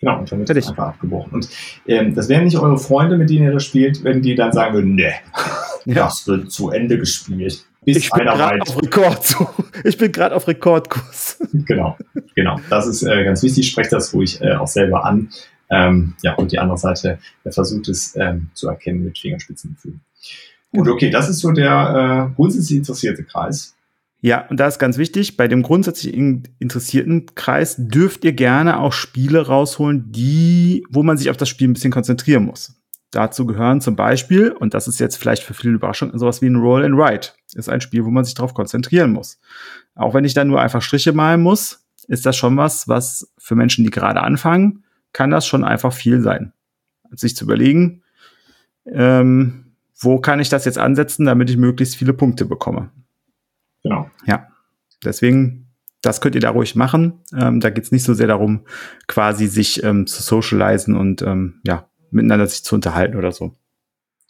Genau, und dann wird es einfach abgebrochen. Und ähm, das wären nicht eure Freunde, mit denen ihr das spielt, wenn die dann sagen würden, nee, ja. das wird zu Ende gespielt. Bis ich bin gerade auf Rekord. Ich bin gerade auf Rekordkurs. Genau, genau. Das ist äh, ganz wichtig. Sprecht das ruhig äh, auch selber an. Ähm, ja, und die andere Seite versucht es ähm, zu erkennen mit Fingerspitzengefühl. Gut, okay, das ist so der äh, grundsätzlich interessierte Kreis. Ja, und da ist ganz wichtig, bei dem grundsätzlich interessierten Kreis dürft ihr gerne auch Spiele rausholen, die, wo man sich auf das Spiel ein bisschen konzentrieren muss. Dazu gehören zum Beispiel, und das ist jetzt vielleicht für viele Überraschung, sowas wie ein Roll and Write. Ist ein Spiel, wo man sich darauf konzentrieren muss. Auch wenn ich dann nur einfach Striche malen muss, ist das schon was, was für Menschen, die gerade anfangen, kann das schon einfach viel sein. Sich zu überlegen, ähm, wo kann ich das jetzt ansetzen, damit ich möglichst viele Punkte bekomme. Genau. Ja. Deswegen, das könnt ihr da ruhig machen. Ähm, da geht es nicht so sehr darum, quasi sich ähm, zu socialisen und ähm, ja, miteinander sich zu unterhalten oder so.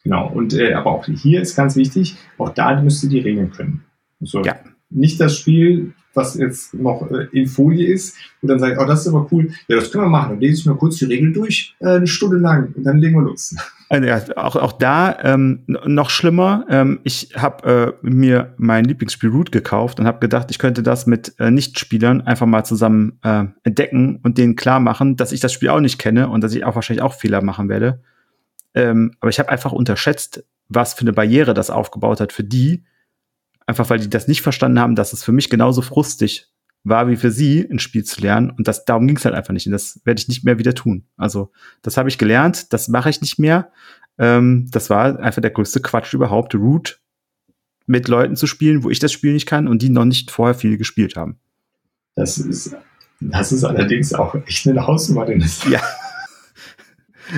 Genau, und äh, aber auch hier ist ganz wichtig, auch da müsst ihr die Regeln können. So, ja. Nicht das Spiel, was jetzt noch äh, in Folie ist, und dann sagt, oh, das ist aber cool, ja, das können wir machen. Dann lese ich mal kurz die Regeln durch, äh, eine Stunde lang, und dann legen wir los. Also ja, auch, auch da ähm, noch schlimmer. Ähm, ich habe äh, mir mein Lieblingsspiel Root gekauft und habe gedacht, ich könnte das mit äh, Nichtspielern einfach mal zusammen äh, entdecken und denen klar machen, dass ich das Spiel auch nicht kenne und dass ich auch wahrscheinlich auch Fehler machen werde. Ähm, aber ich habe einfach unterschätzt, was für eine Barriere das aufgebaut hat für die. Einfach weil die das nicht verstanden haben, dass es für mich genauso frustig war wie für sie, ein Spiel zu lernen. Und das, darum ging es halt einfach nicht. Und das werde ich nicht mehr wieder tun. Also, das habe ich gelernt, das mache ich nicht mehr. Ähm, das war einfach der größte Quatsch überhaupt, Root mit Leuten zu spielen, wo ich das Spiel nicht kann und die noch nicht vorher viel gespielt haben. Das ist, das ist allerdings auch echt eine Hausnummer, denn das ja.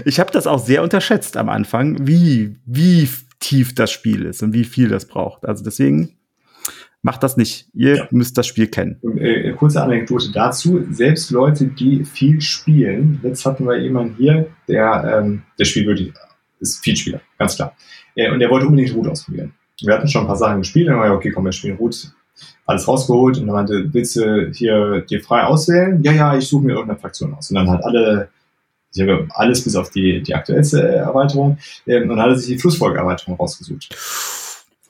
Ich habe das auch sehr unterschätzt am Anfang, wie, wie tief das Spiel ist und wie viel das braucht. Also deswegen Macht das nicht. Ihr ja. müsst das Spiel kennen. Und, äh, kurze Anekdote dazu. Selbst Leute, die viel spielen, jetzt hatten wir jemanden hier, der, ähm, der spielt wirklich, ist viel Spieler, ganz klar. Äh, und der wollte unbedingt Root ausprobieren. Wir hatten schon ein paar Sachen gespielt, und dann war okay, komm, wir spielen Root. Alles rausgeholt und dann meinte, willst du hier dir frei auswählen? Ja, ja, ich suche mir irgendeine Fraktion aus. Und dann hat alle ich habe alles bis auf die, die aktuellste Erweiterung ähm, und hatte sich die Flussfolgeerweiterung rausgesucht.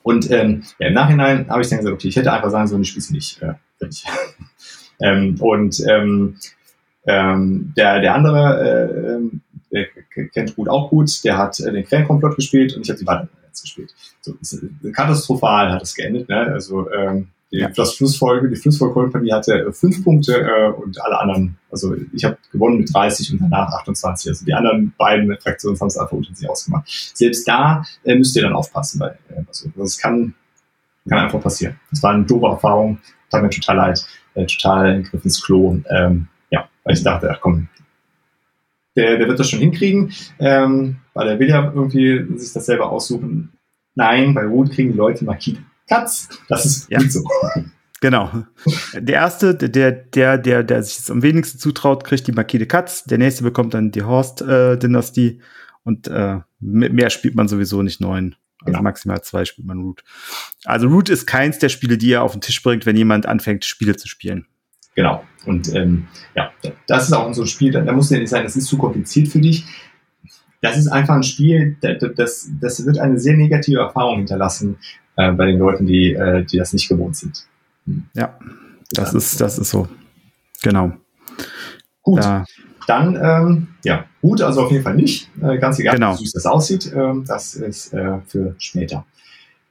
Und ähm, ja, im Nachhinein habe ich dann gesagt, okay, ich hätte einfach sagen sollen, ich spiele nicht. Äh, nicht. ähm, und ähm, ähm, der, der andere, äh, der kennt gut auch gut, der hat äh, den Quellenkomplott gespielt und ich habe die Wand gespielt. So, katastrophal hat es geendet. Ne? Also ähm, die das Flussfolge, die Flussfolge-Kompanie hatte äh, fünf Punkte äh, und alle anderen, also ich habe gewonnen mit 30 und danach 28. Also die anderen beiden Fraktionen haben es einfach unter sich ausgemacht. Selbst da äh, müsst ihr dann aufpassen, weil äh, also, das kann, kann einfach passieren. Das war eine doofe Erfahrung, tat mir total leid, äh, total Griff ins Klo. Ähm, ja, weil ich dachte, ach komm, der, der wird das schon hinkriegen, ähm, weil der will ja irgendwie sich das selber aussuchen. Nein, bei Rot kriegen die Leute Markide. Katz. Das ist ja. gut so. Genau. Der erste, der, der, der, der sich es am wenigsten zutraut, kriegt die Markide Katz. Der nächste bekommt dann die Horst-Dynastie. Äh, und äh, mehr spielt man sowieso nicht neun. Also genau. maximal zwei spielt man Root. Also Root ist keins der Spiele, die er auf den Tisch bringt, wenn jemand anfängt, Spiele zu spielen. Genau. Und ähm, ja, das ist auch so ein Spiel, da, da muss ja nicht sein, das ist zu kompliziert für dich. Das ist einfach ein Spiel, das, das wird eine sehr negative Erfahrung hinterlassen, äh, bei den Leuten, die, äh, die das nicht gewohnt sind. Hm. Ja, das ist, das ist so. Genau. Gut. Da. Dann, ähm, ja, gut, also auf jeden Fall nicht. Äh, ganz egal, genau. wie süß das aussieht. Ähm, das ist äh, für später.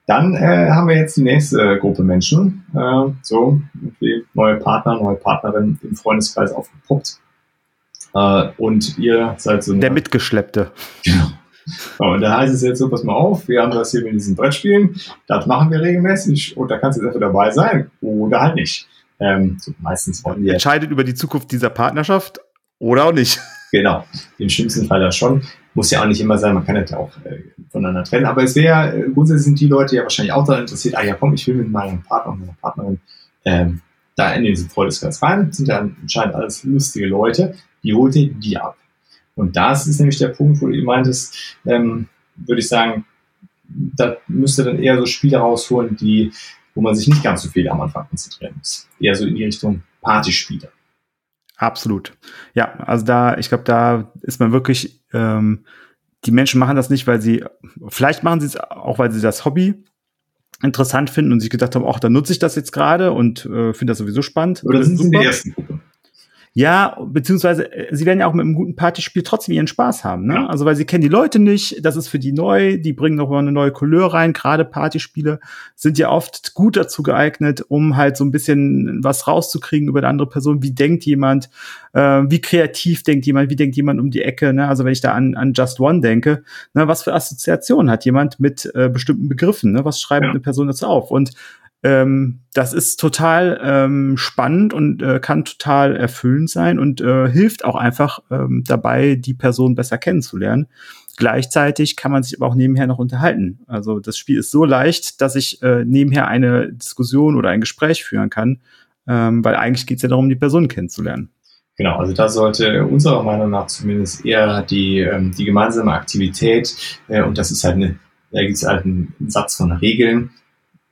Dann äh, haben wir jetzt die nächste Gruppe Menschen. Äh, so, okay, neue Partner, neue Partnerin im Freundeskreis aufgepoppt. Äh, und ihr seid so. Der Mitgeschleppte. Genau. Und da heißt es jetzt so, pass mal auf, wir haben das hier mit diesen Brettspielen, das machen wir regelmäßig und da kannst du jetzt einfach dabei sein oder halt nicht. Ähm, so meistens wollen wir. Entscheidet über die Zukunft dieser Partnerschaft oder auch nicht. Genau, im schlimmsten Fall ja schon. Muss ja auch nicht immer sein, man kann das ja auch äh, voneinander trennen. Aber es wäre, äh, grundsätzlich sind die Leute ja wahrscheinlich auch daran interessiert, ah ja komm, ich will mit meinem Partner und meiner Partnerin ähm, da in diesen Freundeskreis rein. Das sind ja anscheinend alles lustige Leute, die holt ihr die ab. Und das ist nämlich der Punkt, wo du meintest, ähm, würde ich sagen, da müsste dann eher so Spiele rausholen, die, wo man sich nicht ganz so viel am Anfang konzentrieren muss. Eher so in die Richtung Partyspiele. Absolut. Ja, also da, ich glaube, da ist man wirklich, ähm, die Menschen machen das nicht, weil sie, vielleicht machen sie es auch, weil sie das Hobby interessant finden und sich gedacht haben, ach, dann nutze ich das jetzt gerade und äh, finde das sowieso spannend. Oder sind sie der ersten? Ja, beziehungsweise äh, sie werden ja auch mit einem guten Partyspiel trotzdem ihren Spaß haben, ne? Ja. Also weil sie kennen die Leute nicht, das ist für die neu, die bringen noch mal eine neue Couleur rein. Gerade Partyspiele sind ja oft gut dazu geeignet, um halt so ein bisschen was rauszukriegen über eine andere Person. Wie denkt jemand? Äh, wie kreativ denkt jemand? Wie denkt jemand um die Ecke? Ne? Also wenn ich da an, an Just One denke, ne, was für Assoziationen hat jemand mit äh, bestimmten Begriffen? Ne? Was schreibt ja. eine Person dazu auf? Und ähm, das ist total ähm, spannend und äh, kann total erfüllend sein und äh, hilft auch einfach ähm, dabei, die Person besser kennenzulernen. Gleichzeitig kann man sich aber auch nebenher noch unterhalten. Also das Spiel ist so leicht, dass ich äh, nebenher eine Diskussion oder ein Gespräch führen kann, ähm, weil eigentlich geht es ja darum, die Person kennenzulernen. Genau, also da sollte unserer Meinung nach zumindest eher die, ähm, die gemeinsame Aktivität, äh, und das ist halt eine, da gibt es halt einen Satz von Regeln,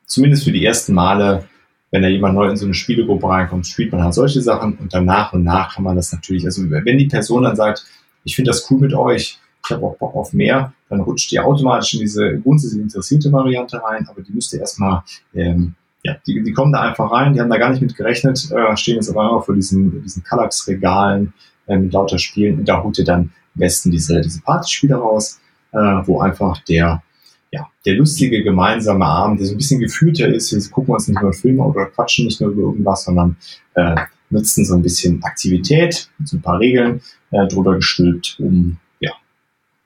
zumindest für die ersten Male, wenn da jemand neu in so eine Spielegruppe reinkommt, spielt man halt solche Sachen und dann nach und nach kann man das natürlich, also wenn die Person dann sagt, ich finde das cool mit euch, ich habe auch Bock auf mehr, dann rutscht die automatisch in diese grundsätzlich interessierte Variante rein, aber die müsste erstmal, ähm, ja, die, die kommen da einfach rein, die haben da gar nicht mit gerechnet, äh, stehen jetzt aber immer vor diesen, diesen Kallax-Regalen äh, mit lauter Spielen und da holt ihr dann am besten diese, diese Partyspiele raus, äh, wo einfach der ja, der lustige gemeinsame Abend, der so ein bisschen gefühlter ist. Wir gucken uns nicht nur Filme oder quatschen nicht nur über irgendwas, sondern äh, nutzen so ein bisschen Aktivität so ein paar Regeln äh, drüber gestülpt, um ja,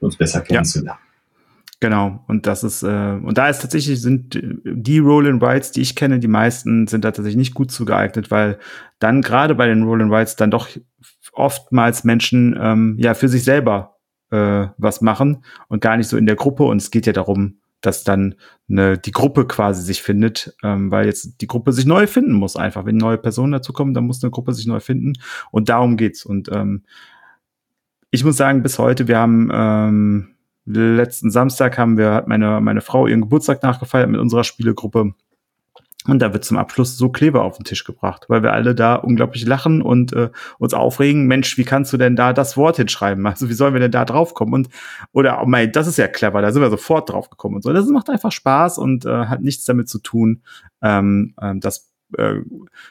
uns besser kennenzulernen. Ja. Genau, und das ist, äh, und da ist tatsächlich, sind die Roll and Rides, die ich kenne, die meisten sind da tatsächlich nicht gut zu geeignet, weil dann gerade bei den Roll and Rides dann doch oftmals Menschen ähm, ja für sich selber äh, was machen und gar nicht so in der Gruppe. Und es geht ja darum, dass dann eine, die Gruppe quasi sich findet, ähm, weil jetzt die Gruppe sich neu finden muss einfach. Wenn neue Personen dazukommen, dann muss eine Gruppe sich neu finden und darum geht's. Und ähm, ich muss sagen, bis heute, wir haben ähm, letzten Samstag haben wir, hat meine, meine Frau ihren Geburtstag nachgefeiert mit unserer Spielegruppe. Und da wird zum Abschluss so Kleber auf den Tisch gebracht, weil wir alle da unglaublich lachen und äh, uns aufregen. Mensch, wie kannst du denn da das Wort hinschreiben? Also wie sollen wir denn da draufkommen? Und oder oh mein, das ist ja clever, da sind wir sofort drauf gekommen und so. Das macht einfach Spaß und äh, hat nichts damit zu tun, ähm, äh, dass äh,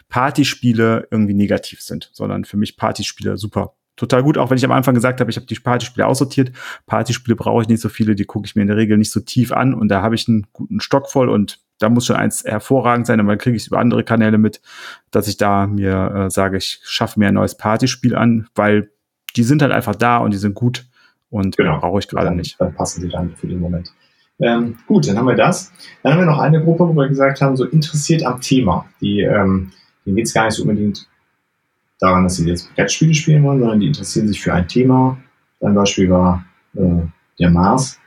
Partyspiele irgendwie negativ sind, sondern für mich Partyspiele super total gut, auch wenn ich am Anfang gesagt habe, ich habe die Partyspiele aussortiert. Partyspiele brauche ich nicht so viele, die gucke ich mir in der Regel nicht so tief an und da habe ich einen guten Stock voll und da muss schon eins hervorragend sein, aber dann kriege ich es über andere Kanäle mit, dass ich da mir äh, sage, ich schaffe mir ein neues Partyspiel an, weil die sind halt einfach da und die sind gut und genau. brauche ich gerade nicht. Dann passen die dann für den Moment. Ähm, gut, dann haben wir das. Dann haben wir noch eine Gruppe, wo wir gesagt haben, so interessiert am Thema. Die, ähm, denen geht es gar nicht so unbedingt daran, dass sie jetzt Brettspiele spielen wollen, sondern die interessieren sich für ein Thema. Ein Beispiel war äh, der Mars.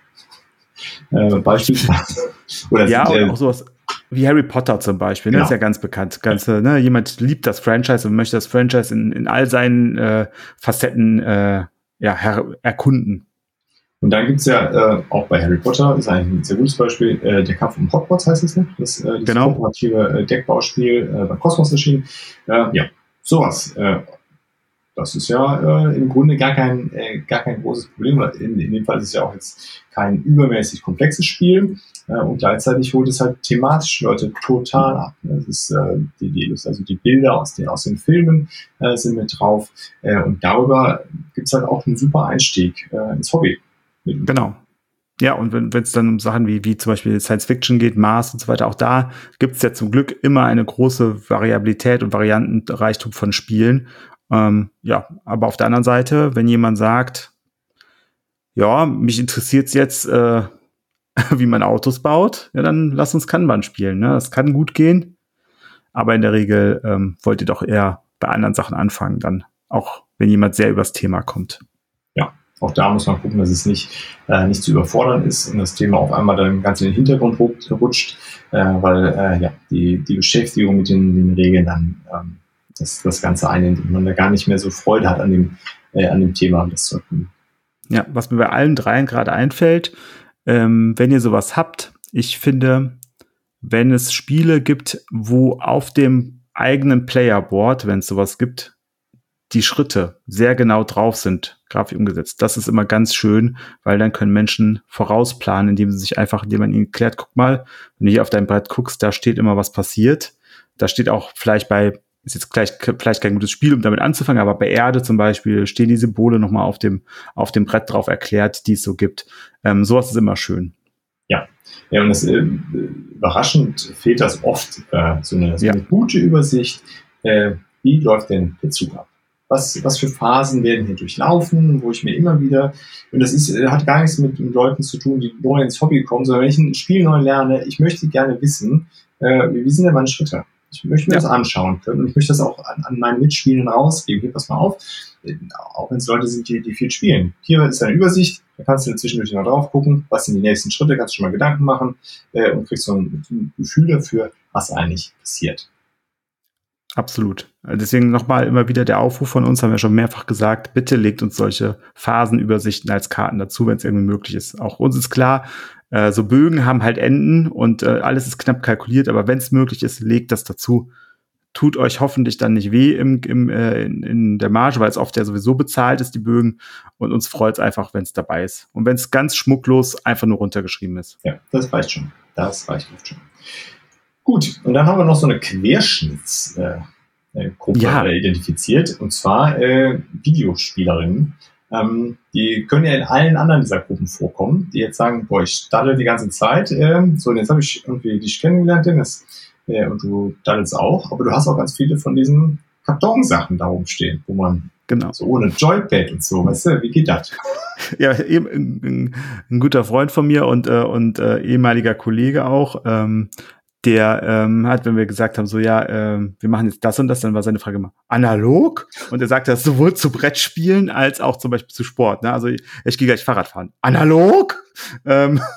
Äh, beispielsweise. Oder ja, sind, äh, auch sowas wie Harry Potter zum Beispiel, ne? Genau. ist ja ganz bekannt. Ganze, ne? Jemand liebt das Franchise und möchte das Franchise in, in all seinen äh, Facetten äh, ja, erkunden. Und dann gibt's ja äh, auch bei Harry Potter, ist eigentlich ein sehr gutes Beispiel, äh, der Kampf um Hogwarts heißt es, ne? Das, äh, genau. kooperative äh, Deckbauspiel äh, bei Cosmos erschienen. Äh, ja, sowas. Äh, das ist ja äh, im Grunde gar kein, äh, gar kein großes Problem. In, in dem Fall ist es ja auch jetzt kein übermäßig komplexes Spiel. Äh, und gleichzeitig holt es halt thematisch Leute total ab. Das ist äh, die, die, also die Bilder aus den, aus den Filmen äh, sind mit drauf. Äh, und darüber gibt's halt auch einen super Einstieg äh, ins Hobby. Genau. Ja, und wenn es dann um Sachen wie, wie zum Beispiel Science Fiction geht, Mars und so weiter, auch da gibt es ja zum Glück immer eine große Variabilität und Variantenreichtum von Spielen. Ähm, ja, aber auf der anderen Seite, wenn jemand sagt, ja, mich interessiert es jetzt, äh, wie man Autos baut, ja, dann lass uns Kanban spielen. Ne? Das kann gut gehen, aber in der Regel ähm, wollt ihr doch eher bei anderen Sachen anfangen, dann auch wenn jemand sehr übers Thema kommt auch da muss man gucken, dass es nicht, äh, nicht zu überfordern ist und das Thema auf einmal dann ganz in den Hintergrund rutscht, äh, weil äh, ja, die, die Beschäftigung mit den, den Regeln dann ähm, das, das Ganze einnimmt und man da gar nicht mehr so Freude hat an dem, äh, an dem Thema, das zu erkunden. Ja, was mir bei allen dreien gerade einfällt, ähm, wenn ihr sowas habt, ich finde, wenn es Spiele gibt, wo auf dem eigenen Playerboard, wenn es sowas gibt, die Schritte sehr genau drauf sind, grafisch umgesetzt. Das ist immer ganz schön, weil dann können Menschen vorausplanen, indem sie sich einfach, indem man ihnen klärt, guck mal, wenn du hier auf dein Brett guckst, da steht immer was passiert. Da steht auch vielleicht bei, ist jetzt gleich, vielleicht kein gutes Spiel, um damit anzufangen, aber bei Erde zum Beispiel stehen die Symbole nochmal auf dem, auf dem Brett drauf erklärt, die es so gibt. Ähm, sowas ist immer schön. Ja, ja, und das, äh, überraschend fehlt das oft, äh, so, eine, so eine gute Übersicht, äh, wie läuft denn der Zug ab? was, was für Phasen werden hier durchlaufen, wo ich mir immer wieder, und das ist, äh, hat gar nichts mit, mit Leuten zu tun, die neu ins Hobby kommen, sondern wenn ich ein Spiel neu lerne, ich möchte gerne wissen, äh, wie sind denn meine Schritte? Ich möchte mir das anschauen können und ich möchte das auch an, an meinen Mitspielern rausgeben. Hier, pass mal auf, auch wenn es Leute sind, die, die viel spielen. Hier ist eine Übersicht, da kannst du zwischendurch mal drauf gucken, was sind die nächsten Schritte, kannst du schon mal Gedanken machen äh, und kriegst so ein, ein Gefühl dafür, was eigentlich passiert. Absolut. Deswegen nochmal immer wieder der Aufruf von uns, haben wir schon mehrfach gesagt, bitte legt uns solche Phasenübersichten als Karten dazu, wenn es irgendwie möglich ist. Auch uns ist klar, äh, so Bögen haben halt Enden und äh, alles ist knapp kalkuliert, aber wenn es möglich ist, legt das dazu. Tut euch hoffentlich dann nicht weh im, im, äh, in, in der Marge, weil es oft ja sowieso bezahlt ist, die Bögen. Und uns freut es einfach, wenn es dabei ist. Und wenn es ganz schmucklos einfach nur runtergeschrieben ist. Ja, das reicht schon. Das reicht oft schon. Gut, und dann haben wir noch so eine Querschnittsgruppe äh, äh, ja. äh, identifiziert, und zwar äh, Videospielerinnen. Ähm, die können ja in allen anderen dieser Gruppen vorkommen, die jetzt sagen, boah, ich daddel die ganze Zeit, äh, so, und jetzt habe ich irgendwie dich kennengelernt, Dennis, äh, und du daddelst auch, aber du hast auch ganz viele von diesen Kartonsachen da oben stehen, wo man Genau. So ohne Joypad und so, weißt du, wie geht das? Ja, eben ein, ein, guter Freund von mir und, äh, und äh, ehemaliger Kollege auch, ähm, der ähm, hat, wenn wir gesagt haben, so ja, ähm, wir machen jetzt das und das, dann war seine Frage immer analog und er sagt das sowohl zu Brettspielen als auch zum Beispiel zu Sport. Ne? Also ich, ich gehe gleich Fahrrad fahren. Analog? Ähm,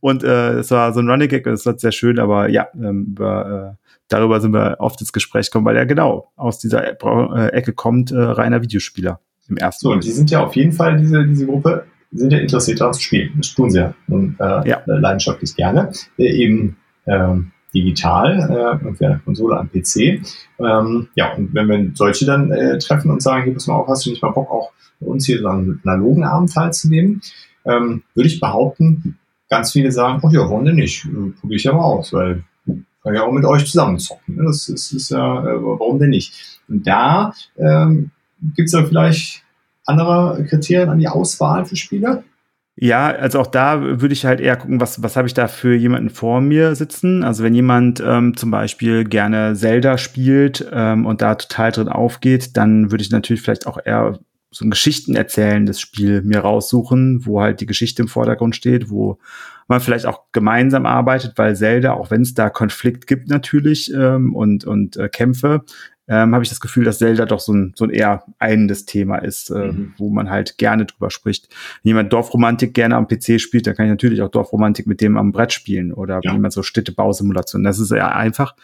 Und äh, es war so ein Running Gag und es war sehr schön, aber ja, ähm, über, äh, darüber sind wir oft ins Gespräch gekommen, weil er genau aus dieser äh, Ecke kommt, äh, reiner Videospieler im ersten. So, und die sind ja auf jeden Fall, diese, diese Gruppe, sind ja interessiert daran zu spielen. Das tun sie ja, und, äh, ja. leidenschaftlich gerne. Äh, eben ähm, digital, äh, und entweder Konsole am PC. Ähm, ja, und wenn wir solche dann äh, treffen und sagen, hier, pass mal auf, hast du nicht mal Bock, auch uns hier so einen analogen Abend teilzunehmen, ähm, würde ich behaupten, ganz viele sagen, oh ja, warum denn nicht? Äh, Probiere ich ja mal aus, weil kann ja auch mit euch zusammen zocken. Ne? Das ist, ist ja, äh, warum denn nicht? Und da ähm, gibt es ja vielleicht andere Kriterien an die Auswahl für Spieler? Ja, also auch da würde ich halt eher gucken, was, was habe ich da für jemanden vor mir sitzen. Also wenn jemand ähm, zum Beispiel gerne Zelda spielt ähm, und da total drin aufgeht, dann würde ich natürlich vielleicht auch eher so ein Geschichten erzählendes Spiel mir raussuchen, wo halt die Geschichte im Vordergrund steht, wo man vielleicht auch gemeinsam arbeitet, weil Zelda, auch wenn es da Konflikt gibt natürlich ähm, und, und äh, Kämpfe, ähm, habe ich das Gefühl, dass Zelda doch so ein, so ein eher einendes Thema ist, äh, mhm. wo man halt gerne drüber spricht. Wenn jemand Dorfromantik gerne am PC spielt, dann kann ich natürlich auch Dorfromantik mit dem am Brett spielen oder ja. wenn jemand so Städtebausimulation. Das ist eher einfach.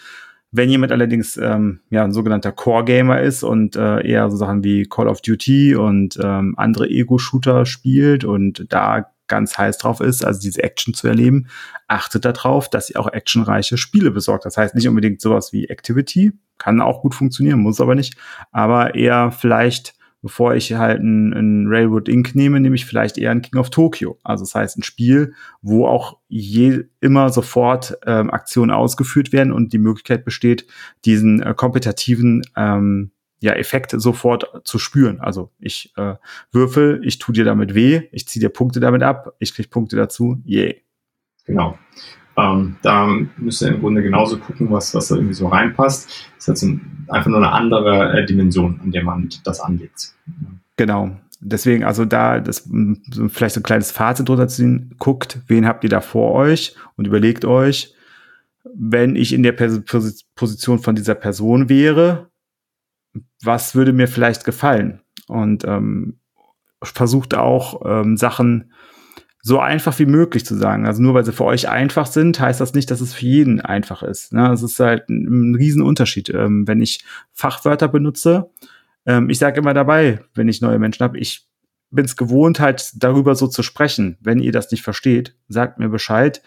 Wenn jemand allerdings ähm, ja ein sogenannter Core-Gamer ist und äh, eher so Sachen wie Call of Duty und ähm, andere Ego-Shooter spielt und da ganz heiß drauf ist, also diese Action zu erleben, achtet darauf, dass ihr auch actionreiche Spiele besorgt. Das heißt nicht unbedingt sowas wie Activity, kann auch gut funktionieren, muss aber nicht, aber eher vielleicht bevor ich halt ein, ein Railroad Inc. nehme, nehme ich vielleicht eher ein King of Tokyo. Also das heißt ein Spiel, wo auch je immer sofort ähm, Aktionen ausgeführt werden und die Möglichkeit besteht, diesen äh, kompetitiven ähm, ja, Effekt sofort zu spüren. Also ich äh, würfel, ich tu dir damit weh, ich ziehe dir Punkte damit ab, ich krieg Punkte dazu, yay. Genau. Ähm, da müsst ihr im Grunde genauso gucken, was, was da irgendwie so reinpasst. Das ist jetzt einfach nur eine andere äh, Dimension, an der man das anlegt. Genau. Deswegen, also da das vielleicht so ein kleines Fazit drunter ziehen, guckt, wen habt ihr da vor euch und überlegt euch, wenn ich in der Position von dieser Person wäre, was würde mir vielleicht gefallen? Und ähm, versucht auch ähm, Sachen so einfach wie möglich zu sagen. Also nur weil sie für euch einfach sind, heißt das nicht, dass es für jeden einfach ist. Ne? Es ist halt ein, Riesenunterschied. Ähm, wenn ich Fachwörter benutze, ähm, ich sage immer dabei, wenn ich neue Menschen habe, ich bin es gewohnt, halt darüber so zu sprechen. Wenn ihr das nicht versteht, sagt mir Bescheid,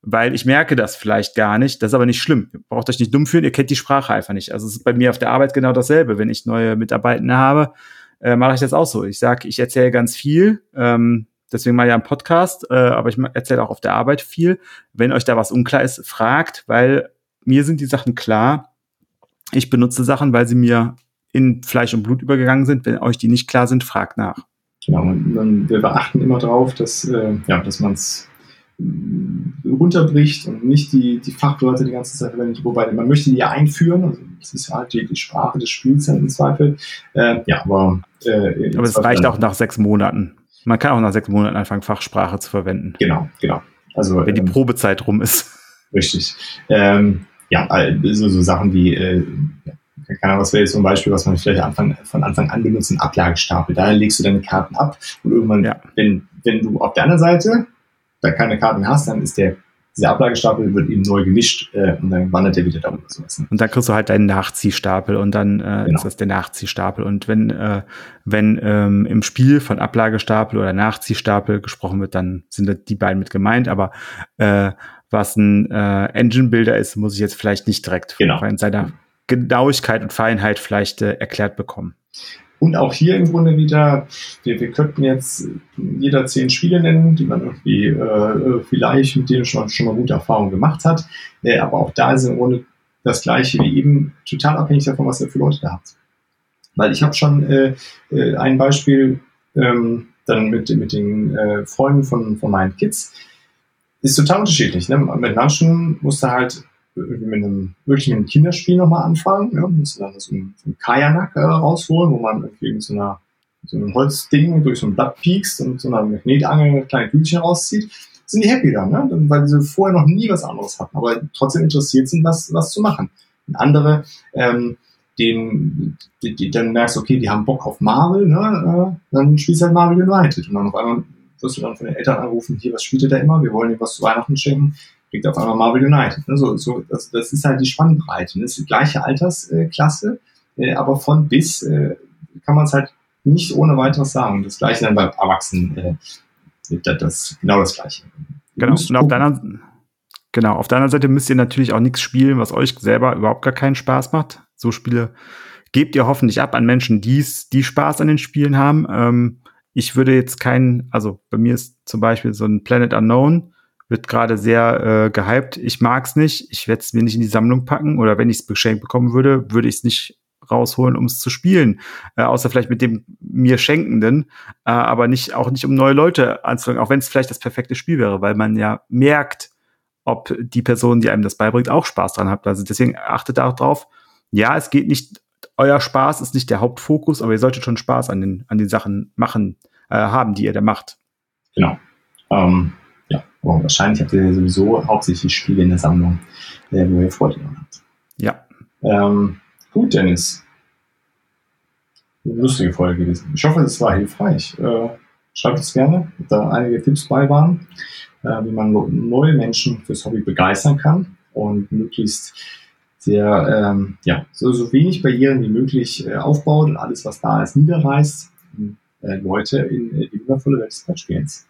weil ich merke das vielleicht gar nicht. Das ist aber nicht schlimm. Ihr braucht euch nicht dumm fühlen, ihr kennt die Sprache einfach nicht. Also es ist bei mir auf der Arbeit genau dasselbe. Wenn ich neue Mitarbeitende habe, äh, mache ich das auch so. Ich sage, ich erzähle ganz viel. Ähm, Deswegen mal ja einen Podcast, äh, aber ich erzähle auch auf der Arbeit viel. Wenn euch da was unklar ist, fragt, weil mir sind die Sachen klar. Ich benutze Sachen, weil sie mir in Fleisch und Blut übergegangen sind. Wenn euch die nicht klar sind, fragt nach. Genau, und wir beachten immer darauf, dass, äh, ja, dass man es äh, runterbricht und nicht die, die Fachwörter die ganze Zeit verwendet, wobei man möchte die ja einführen, also das ist halt die, die Sprache des Spiels im Zweifel. Äh, ja, aber äh, aber es reicht auch nach sechs Monaten. Man kann auch nach sechs Monaten anfangen, Fachsprache zu verwenden. Genau, genau. Also, Wenn die ähm, Probezeit rum ist. Richtig. Ähm, ja, so, so Sachen wie, äh, keine Ahnung, was wäre jetzt zum Beispiel, was man vielleicht Anfang, von Anfang an benutzt, ein Ablagestapel. Da legst du deine Karten ab und irgendwann, ja. wenn, wenn du auf der anderen Seite da keine Karten hast, dann ist der dieser Ablagestapel wird eben neu gemischt äh, und dann wandert er wieder da. Ne? Und dann kriegst du halt deinen Nachziehstapel und dann äh, genau. ist das der Nachziehstapel. Und wenn, äh, wenn ähm, im Spiel von Ablagestapel oder Nachziehstapel gesprochen wird, dann sind die beiden mit gemeint. Aber äh, was ein äh, Engine-Builder ist, muss ich jetzt vielleicht nicht direkt genau. in seiner Genauigkeit und Feinheit vielleicht äh, erklärt bekommen. Und auch hier im Grunde wieder, wir, wir könnten jetzt jeder zehn Spiele nennen, die man irgendwie äh, vielleicht mit denen schon, schon mal gute Erfahrungen gemacht hat. Äh, aber auch da ist im Grunde das gleiche wie eben, total abhängig davon, was ihr für Leute da habt. Weil ich habe schon äh, äh, ein Beispiel ähm, dann mit, mit den äh, Freunden von, von meinen Kids. Ist total unterschiedlich. Ne? Mit manchen musste halt mit einem wirklich mit einem Kinderspiel nochmal anfangen. Ja, musst du dann so ein, so ein Kajanak äh, rausholen, wo man irgendwie mit so einer so einem Holzding durch so ein Blatt piekst und so einer Magnetangel kleine Kühlchen rauszieht, sind die happy dann, ne? weil sie vorher noch nie was anderes hatten, aber trotzdem interessiert sind, was, was zu machen. Und andere, ähm, den, die, die, dann merkst, okay, die haben Bock auf Marvel, ne? äh, dann spielst du halt Marvel United und dann auf einmal wirst du dann von den Eltern anrufen, hier, was spielt ihr da immer? Wir wollen dir was zu Weihnachten schenken. Kriegt auf einmal Marvel United. Ne? So, so, das, das ist halt die Spannbreite. Ne? Das ist die gleiche Altersklasse, äh, aber von bis äh, kann man es halt nicht ohne weiteres sagen. Das gleiche dann beim Erwachsenen, äh, das, das, genau das gleiche. Genau. Und auf deiner, genau, auf der anderen Seite müsst ihr natürlich auch nichts spielen, was euch selber überhaupt gar keinen Spaß macht. So Spiele gebt ihr hoffentlich ab an Menschen, die's, die Spaß an den Spielen haben. Ähm, ich würde jetzt keinen, also bei mir ist zum Beispiel so ein Planet Unknown, wird gerade sehr äh, gehypt. Ich mag's nicht. Ich werde es mir nicht in die Sammlung packen oder wenn ich es beschenkt bekommen würde, würde ich es nicht rausholen, um es zu spielen. Äh, außer vielleicht mit dem mir Schenkenden, äh, aber nicht auch nicht um neue Leute anzulocken, auch wenn es vielleicht das perfekte Spiel wäre, weil man ja merkt, ob die Person, die einem das beibringt, auch Spaß dran hat. Also deswegen achtet darauf. Ja, es geht nicht euer Spaß ist nicht der Hauptfokus, aber ihr solltet schon Spaß an den, an den Sachen machen, äh, haben, die ihr da macht. Genau. Ähm, oh, wahrscheinlich habt ihr sowieso hauptsächlich Spiele in der Sammlung, äh, wo ihr Freude dran habt. Ja. Ähm, gut, Dennis. Eine lustige Folge gewesen. Ich hoffe, es war hilfreich. Äh, schreibt es gerne, ob da einige Tipps bei waren, äh, wie man neue Menschen fürs Hobby begeistern kann und möglichst der ähm, ja, so, so wenig Barrieren wie möglich äh, aufbaut und alles, was da ist, niederreißt, äh, Leute in äh, die wundervolle Welt des Brettspiels.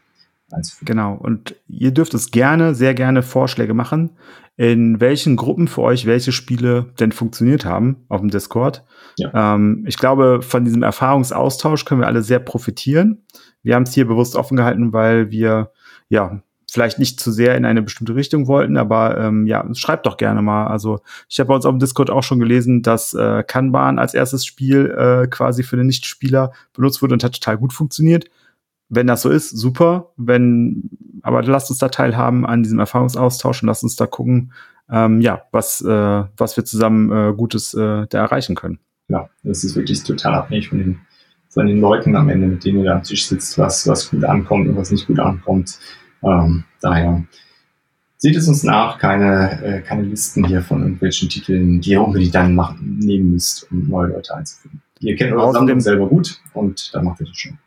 Genau, und ihr dürft es gerne, sehr gerne Vorschläge machen, in welchen Gruppen für euch welche Spiele denn funktioniert haben auf dem Discord. Ja. Ähm, ich glaube, von diesem Erfahrungsaustausch können wir alle sehr profitieren. Wir haben es hier bewusst offen gehalten, weil wir ja vielleicht nicht zu sehr in eine bestimmte Richtung wollten, aber ähm, ja, schreibt doch gerne mal. Also ich habe bei uns auf dem Discord auch schon gelesen, dass äh, Kanban als erstes Spiel äh, quasi für den Nichtspieler benutzt wurde und hat total gut funktioniert. Wenn das so ist, super. Wenn, aber lasst uns da teilhaben an diesem Erfahrungsaustausch und lasst uns da gucken, ähm, ja, was, äh, was wir zusammen äh, Gutes äh, da erreichen können. Ja, das ist wirklich total abhängig von den, von den Leuten am Ende, mit denen ihr da am Tisch sitzt, was, was gut ankommt und was nicht gut ankommt. Ähm, daher seht es uns nach, keine, äh, keine Listen hier von irgendwelchen Titeln, die ihr unbedingt dann machen, nehmen müsst, um neue Leute einzuführen. Ihr kennt eure Sammlung selber gut und da macht ihr das schon.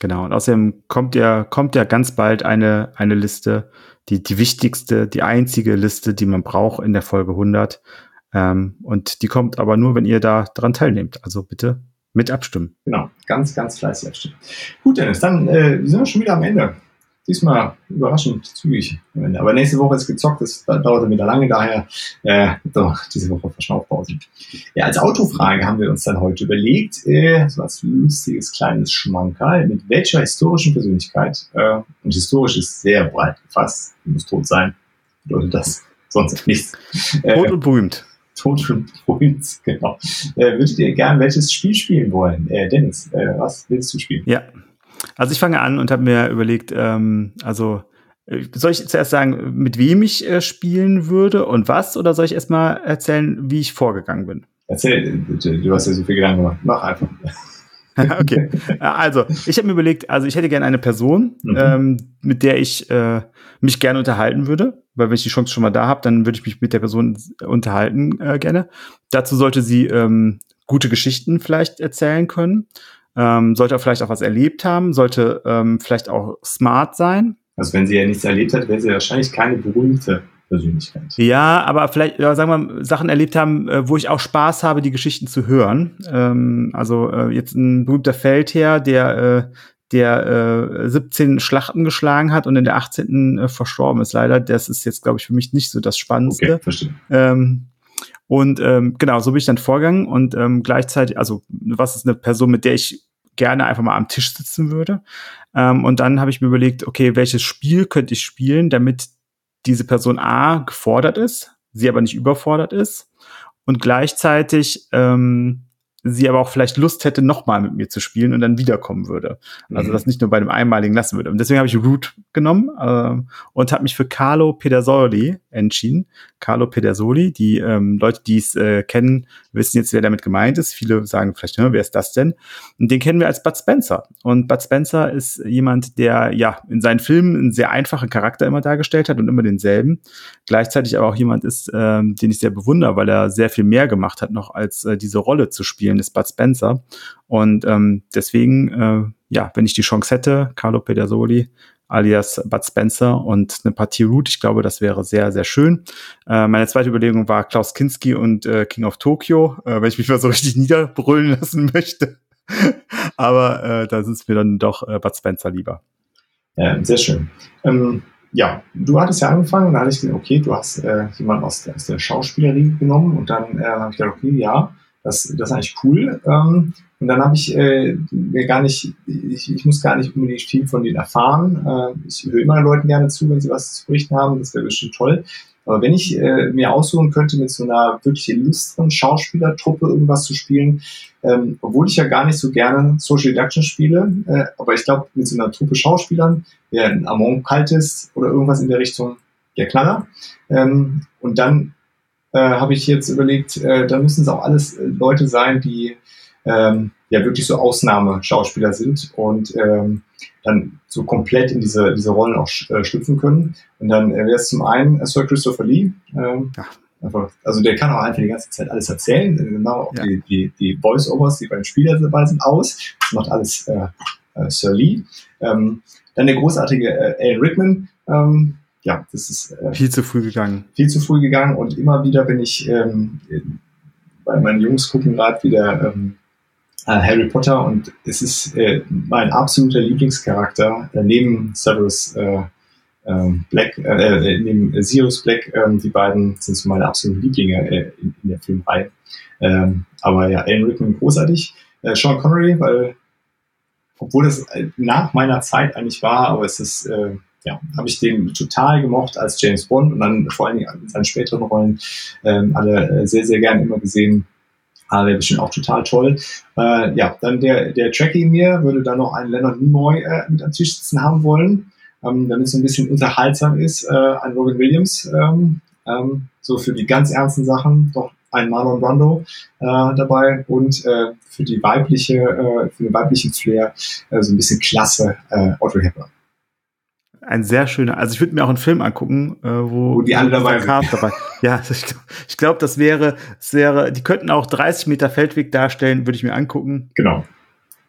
Genau, und außerdem kommt ja, kommt ja ganz bald eine, eine Liste, die, die wichtigste, die einzige Liste, die man braucht in der Folge 100. Ähm, und die kommt aber nur, wenn ihr da dran teilnehmt. Also bitte mit abstimmen. Genau, ganz, ganz fleißig abstimmen. Gut, Dennis, dann äh, sind wir schon wieder am Ende diesmal überraschend zügig. Aber nächste Woche ist gezockt, das dauert wieder lange, daher äh, doch diese Woche Verschnaufpause. Ja, als Autofrage haben wir uns dann heute überlegt, äh, so als lustiges kleines Schmankerl, mit welcher historischen Persönlichkeit, äh, und historisch ist sehr breit gefasst, muss tot sein, bedeutet das sonst nichts. Äh, tot und berühmt. Tot und berühmt, genau. Äh, würdet ihr gern welches Spiel spielen wollen? Äh, Dennis, äh, was willst du spielen? Ja, also ich fange an und habe mir überlegt, ähm, also äh, soll ich zuerst sagen, mit wem ich äh, spielen würde und was, oder soll ich erstmal erzählen, wie ich vorgegangen bin? Erzähl, du hast ja so viel Gedanken gemacht. Mach einfach. okay. Also, ich habe mir überlegt, also ich hätte gerne eine Person, mhm. ähm, mit der ich äh, mich gerne unterhalten würde, weil wenn ich die Chance schon mal da habe, dann würde ich mich mit der Person unterhalten äh, gerne. Dazu sollte sie ähm, gute Geschichten vielleicht erzählen können ähm, sollte vielleicht auch was erlebt haben, sollte ähm, vielleicht auch smart sein. Also wenn sie ja nichts erlebt hat, wäre sie wahrscheinlich keine berühmte Persönlichkeit. Ja, aber vielleicht, ja, sagen wir, mal, Sachen erlebt haben, äh, wo ich auch Spaß habe, die Geschichten zu hören. Ähm, also äh, jetzt ein berühmter Feldherr, der äh, der äh, 17 Schlachten geschlagen hat und in der 18. Äh, verstorben ist. Leider, das ist jetzt, glaube ich, für mich nicht so das Spannendste. Okay, verstehe. Ähm, und ähm, genau, so bin ich dann vorgegangen und ähm, gleichzeitig, also was ist eine Person, mit der ich gerne einfach mal am Tisch sitzen würde. Ähm, und dann habe ich mir überlegt, okay, welches Spiel könnte ich spielen, damit diese Person A gefordert ist, sie aber nicht überfordert ist und gleichzeitig ähm, sie aber auch vielleicht Lust hätte, nochmal mit mir zu spielen und dann wiederkommen würde. Also mhm. das nicht nur bei dem einmaligen lassen würde. Und deswegen habe ich Root genommen äh, und habe mich für Carlo Pedersoli entschieden. Carlo Pedersoli, die ähm, Leute, die es äh, kennen, wissen jetzt, wer damit gemeint ist. Viele sagen vielleicht, wer ist das denn? Und den kennen wir als Bud Spencer. Und Bud Spencer ist jemand, der ja in seinen Filmen einen sehr einfachen Charakter immer dargestellt hat und immer denselben. Gleichzeitig aber auch jemand ist, ähm, den ich sehr bewundere, weil er sehr viel mehr gemacht hat, noch als äh, diese Rolle zu spielen des Bud Spencer. Und ähm, deswegen äh, ja, wenn ich die Chance hätte, Carlo Pedersoli alias Bud Spencer und eine Partie Root. Ich glaube, das wäre sehr, sehr schön. Äh, meine zweite Überlegung war Klaus Kinski und äh, King of Tokyo, äh, wenn ich mich mal so richtig niederbrüllen lassen möchte. Aber äh, da ist mir dann doch äh, Bud Spencer lieber. Ja, sehr schön. Ähm, ja, du hattest ja angefangen, da hatte ich gesehen, okay, du hast äh, jemanden aus der, aus der Schauspielerie genommen und dann äh, habe ich gedacht, okay, ja, das, das ist eigentlich cool. Ähm, und dann habe ich äh, mir gar nicht, ich, ich muss gar nicht unbedingt viel von denen erfahren. Äh, ich höre immer Leuten gerne zu, wenn sie was zu berichten haben. Das wäre bestimmt toll. Aber wenn ich äh, mir aussuchen könnte, mit so einer wirklich illustren Schauspielertruppe irgendwas zu spielen, ähm, obwohl ich ja gar nicht so gerne Social Deduction spiele, äh, aber ich glaube, mit so einer Truppe Schauspielern, wäre ein Amon Kaltes oder irgendwas in der Richtung der Knaller. Ähm, und dann äh, habe ich jetzt überlegt, äh, da müssen es auch alles äh, Leute sein, die ähm, ja wirklich so Ausnahmeschauspieler sind und ähm, dann so komplett in diese, diese Rollen auch äh, schlüpfen können. Und dann äh, wäre es zum einen äh, Sir Christopher Lee. Ähm, ja. einfach, also der kann auch einfach die ganze Zeit alles erzählen. Äh, genau, auch ja. die, die, die Voice-Overs, die beim Spieler dabei sind, aus. Das macht alles Sir Lee. Ähm, dann der großartige äh, Alan Rickman. Ähm, ja, das ist äh, viel zu früh gegangen. Viel zu früh gegangen und immer wieder bin ich ähm, bei meinen Jungs gucken gerade wieder ähm, äh, Harry Potter und es ist äh, mein absoluter Lieblingscharakter äh, neben Severus äh, ähm, Black, äh, äh, neben Sirius Black. Äh, die beiden sind so meine absoluten Lieblinge äh, in, in der Filmreihe. Ähm, aber ja, Alan Rickman großartig. Äh, Sean Connery, weil obwohl das äh, nach meiner Zeit eigentlich war, aber es ist äh, ja, habe ich den total gemocht als James Bond und dann vor allen Dingen in seinen späteren Rollen ähm, alle äh, sehr, sehr gern immer gesehen. Ah, wäre bestimmt auch total toll. Äh, ja, dann der, der Tracky in mir würde dann noch einen Leonard Nimoy äh, mit am Tisch sitzen haben wollen, ähm, damit es so ein bisschen unterhaltsam ist. Äh, ein Robin Williams, ähm, ähm, so für die ganz ernsten Sachen, doch ein Marlon Brando äh, dabei und äh, für die weibliche, äh, für den weiblichen Flair äh, so ein bisschen klasse äh, Audrey Hepburn ein sehr schöner, also ich würde mir auch einen Film angucken, äh, wo, wo die alle dabei sind. Dabei. Ja, also ich, ich glaube, das wäre, das wäre, die könnten auch 30 Meter Feldweg darstellen, würde ich mir angucken. Genau.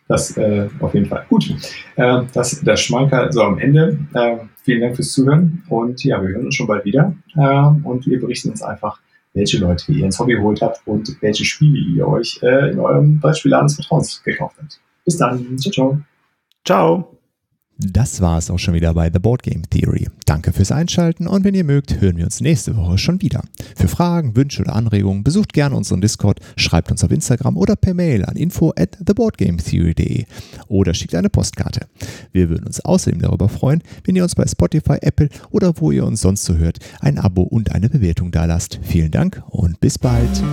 Das äh, auf jeden Fall. Gut. Äh, das das Schmanker so am Ende. Äh, vielen Dank fürs Zuhören und ja, wir hören uns schon bald wieder. Äh, und wir berichten uns einfach, welche Leute ihr ins Hobby geholt habt und welche Spiele ihr euch äh, in eurem Brettspielladen des Vertrauens gekauft habt. Bis dann. Ciao, ciao. Ciao. Das war es auch schon wieder bei The Board Game Theory. Danke fürs Einschalten und wenn ihr mögt, hören wir uns nächste Woche schon wieder. Für Fragen, Wünsche oder Anregungen besucht gerne unseren Discord, schreibt uns auf Instagram oder per Mail an info at theboardgametheory.de oder schickt eine Postkarte. Wir würden uns außerdem darüber freuen, wenn ihr uns bei Spotify, Apple oder wo ihr uns sonst so hört, ein Abo und eine Bewertung dalasst. Vielen Dank und bis bald.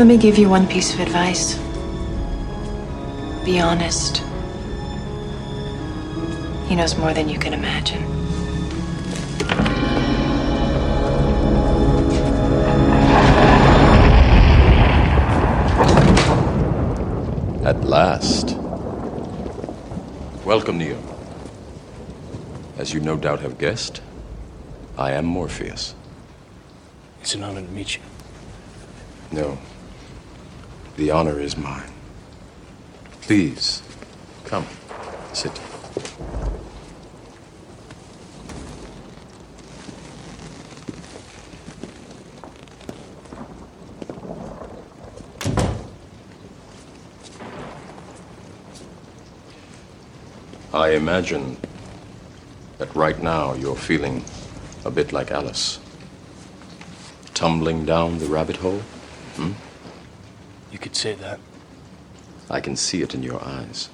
Let me give you one piece of advice. Be honest. He knows more than you can imagine. At last. Welcome, Neo. As you no doubt have guessed, I am Morpheus. It's an honor to meet you. No. The honor is mine. Please, come, sit. I imagine that right now you're feeling a bit like Alice. Tumbling down the rabbit hole? Hmm? You could say that. I can see it in your eyes.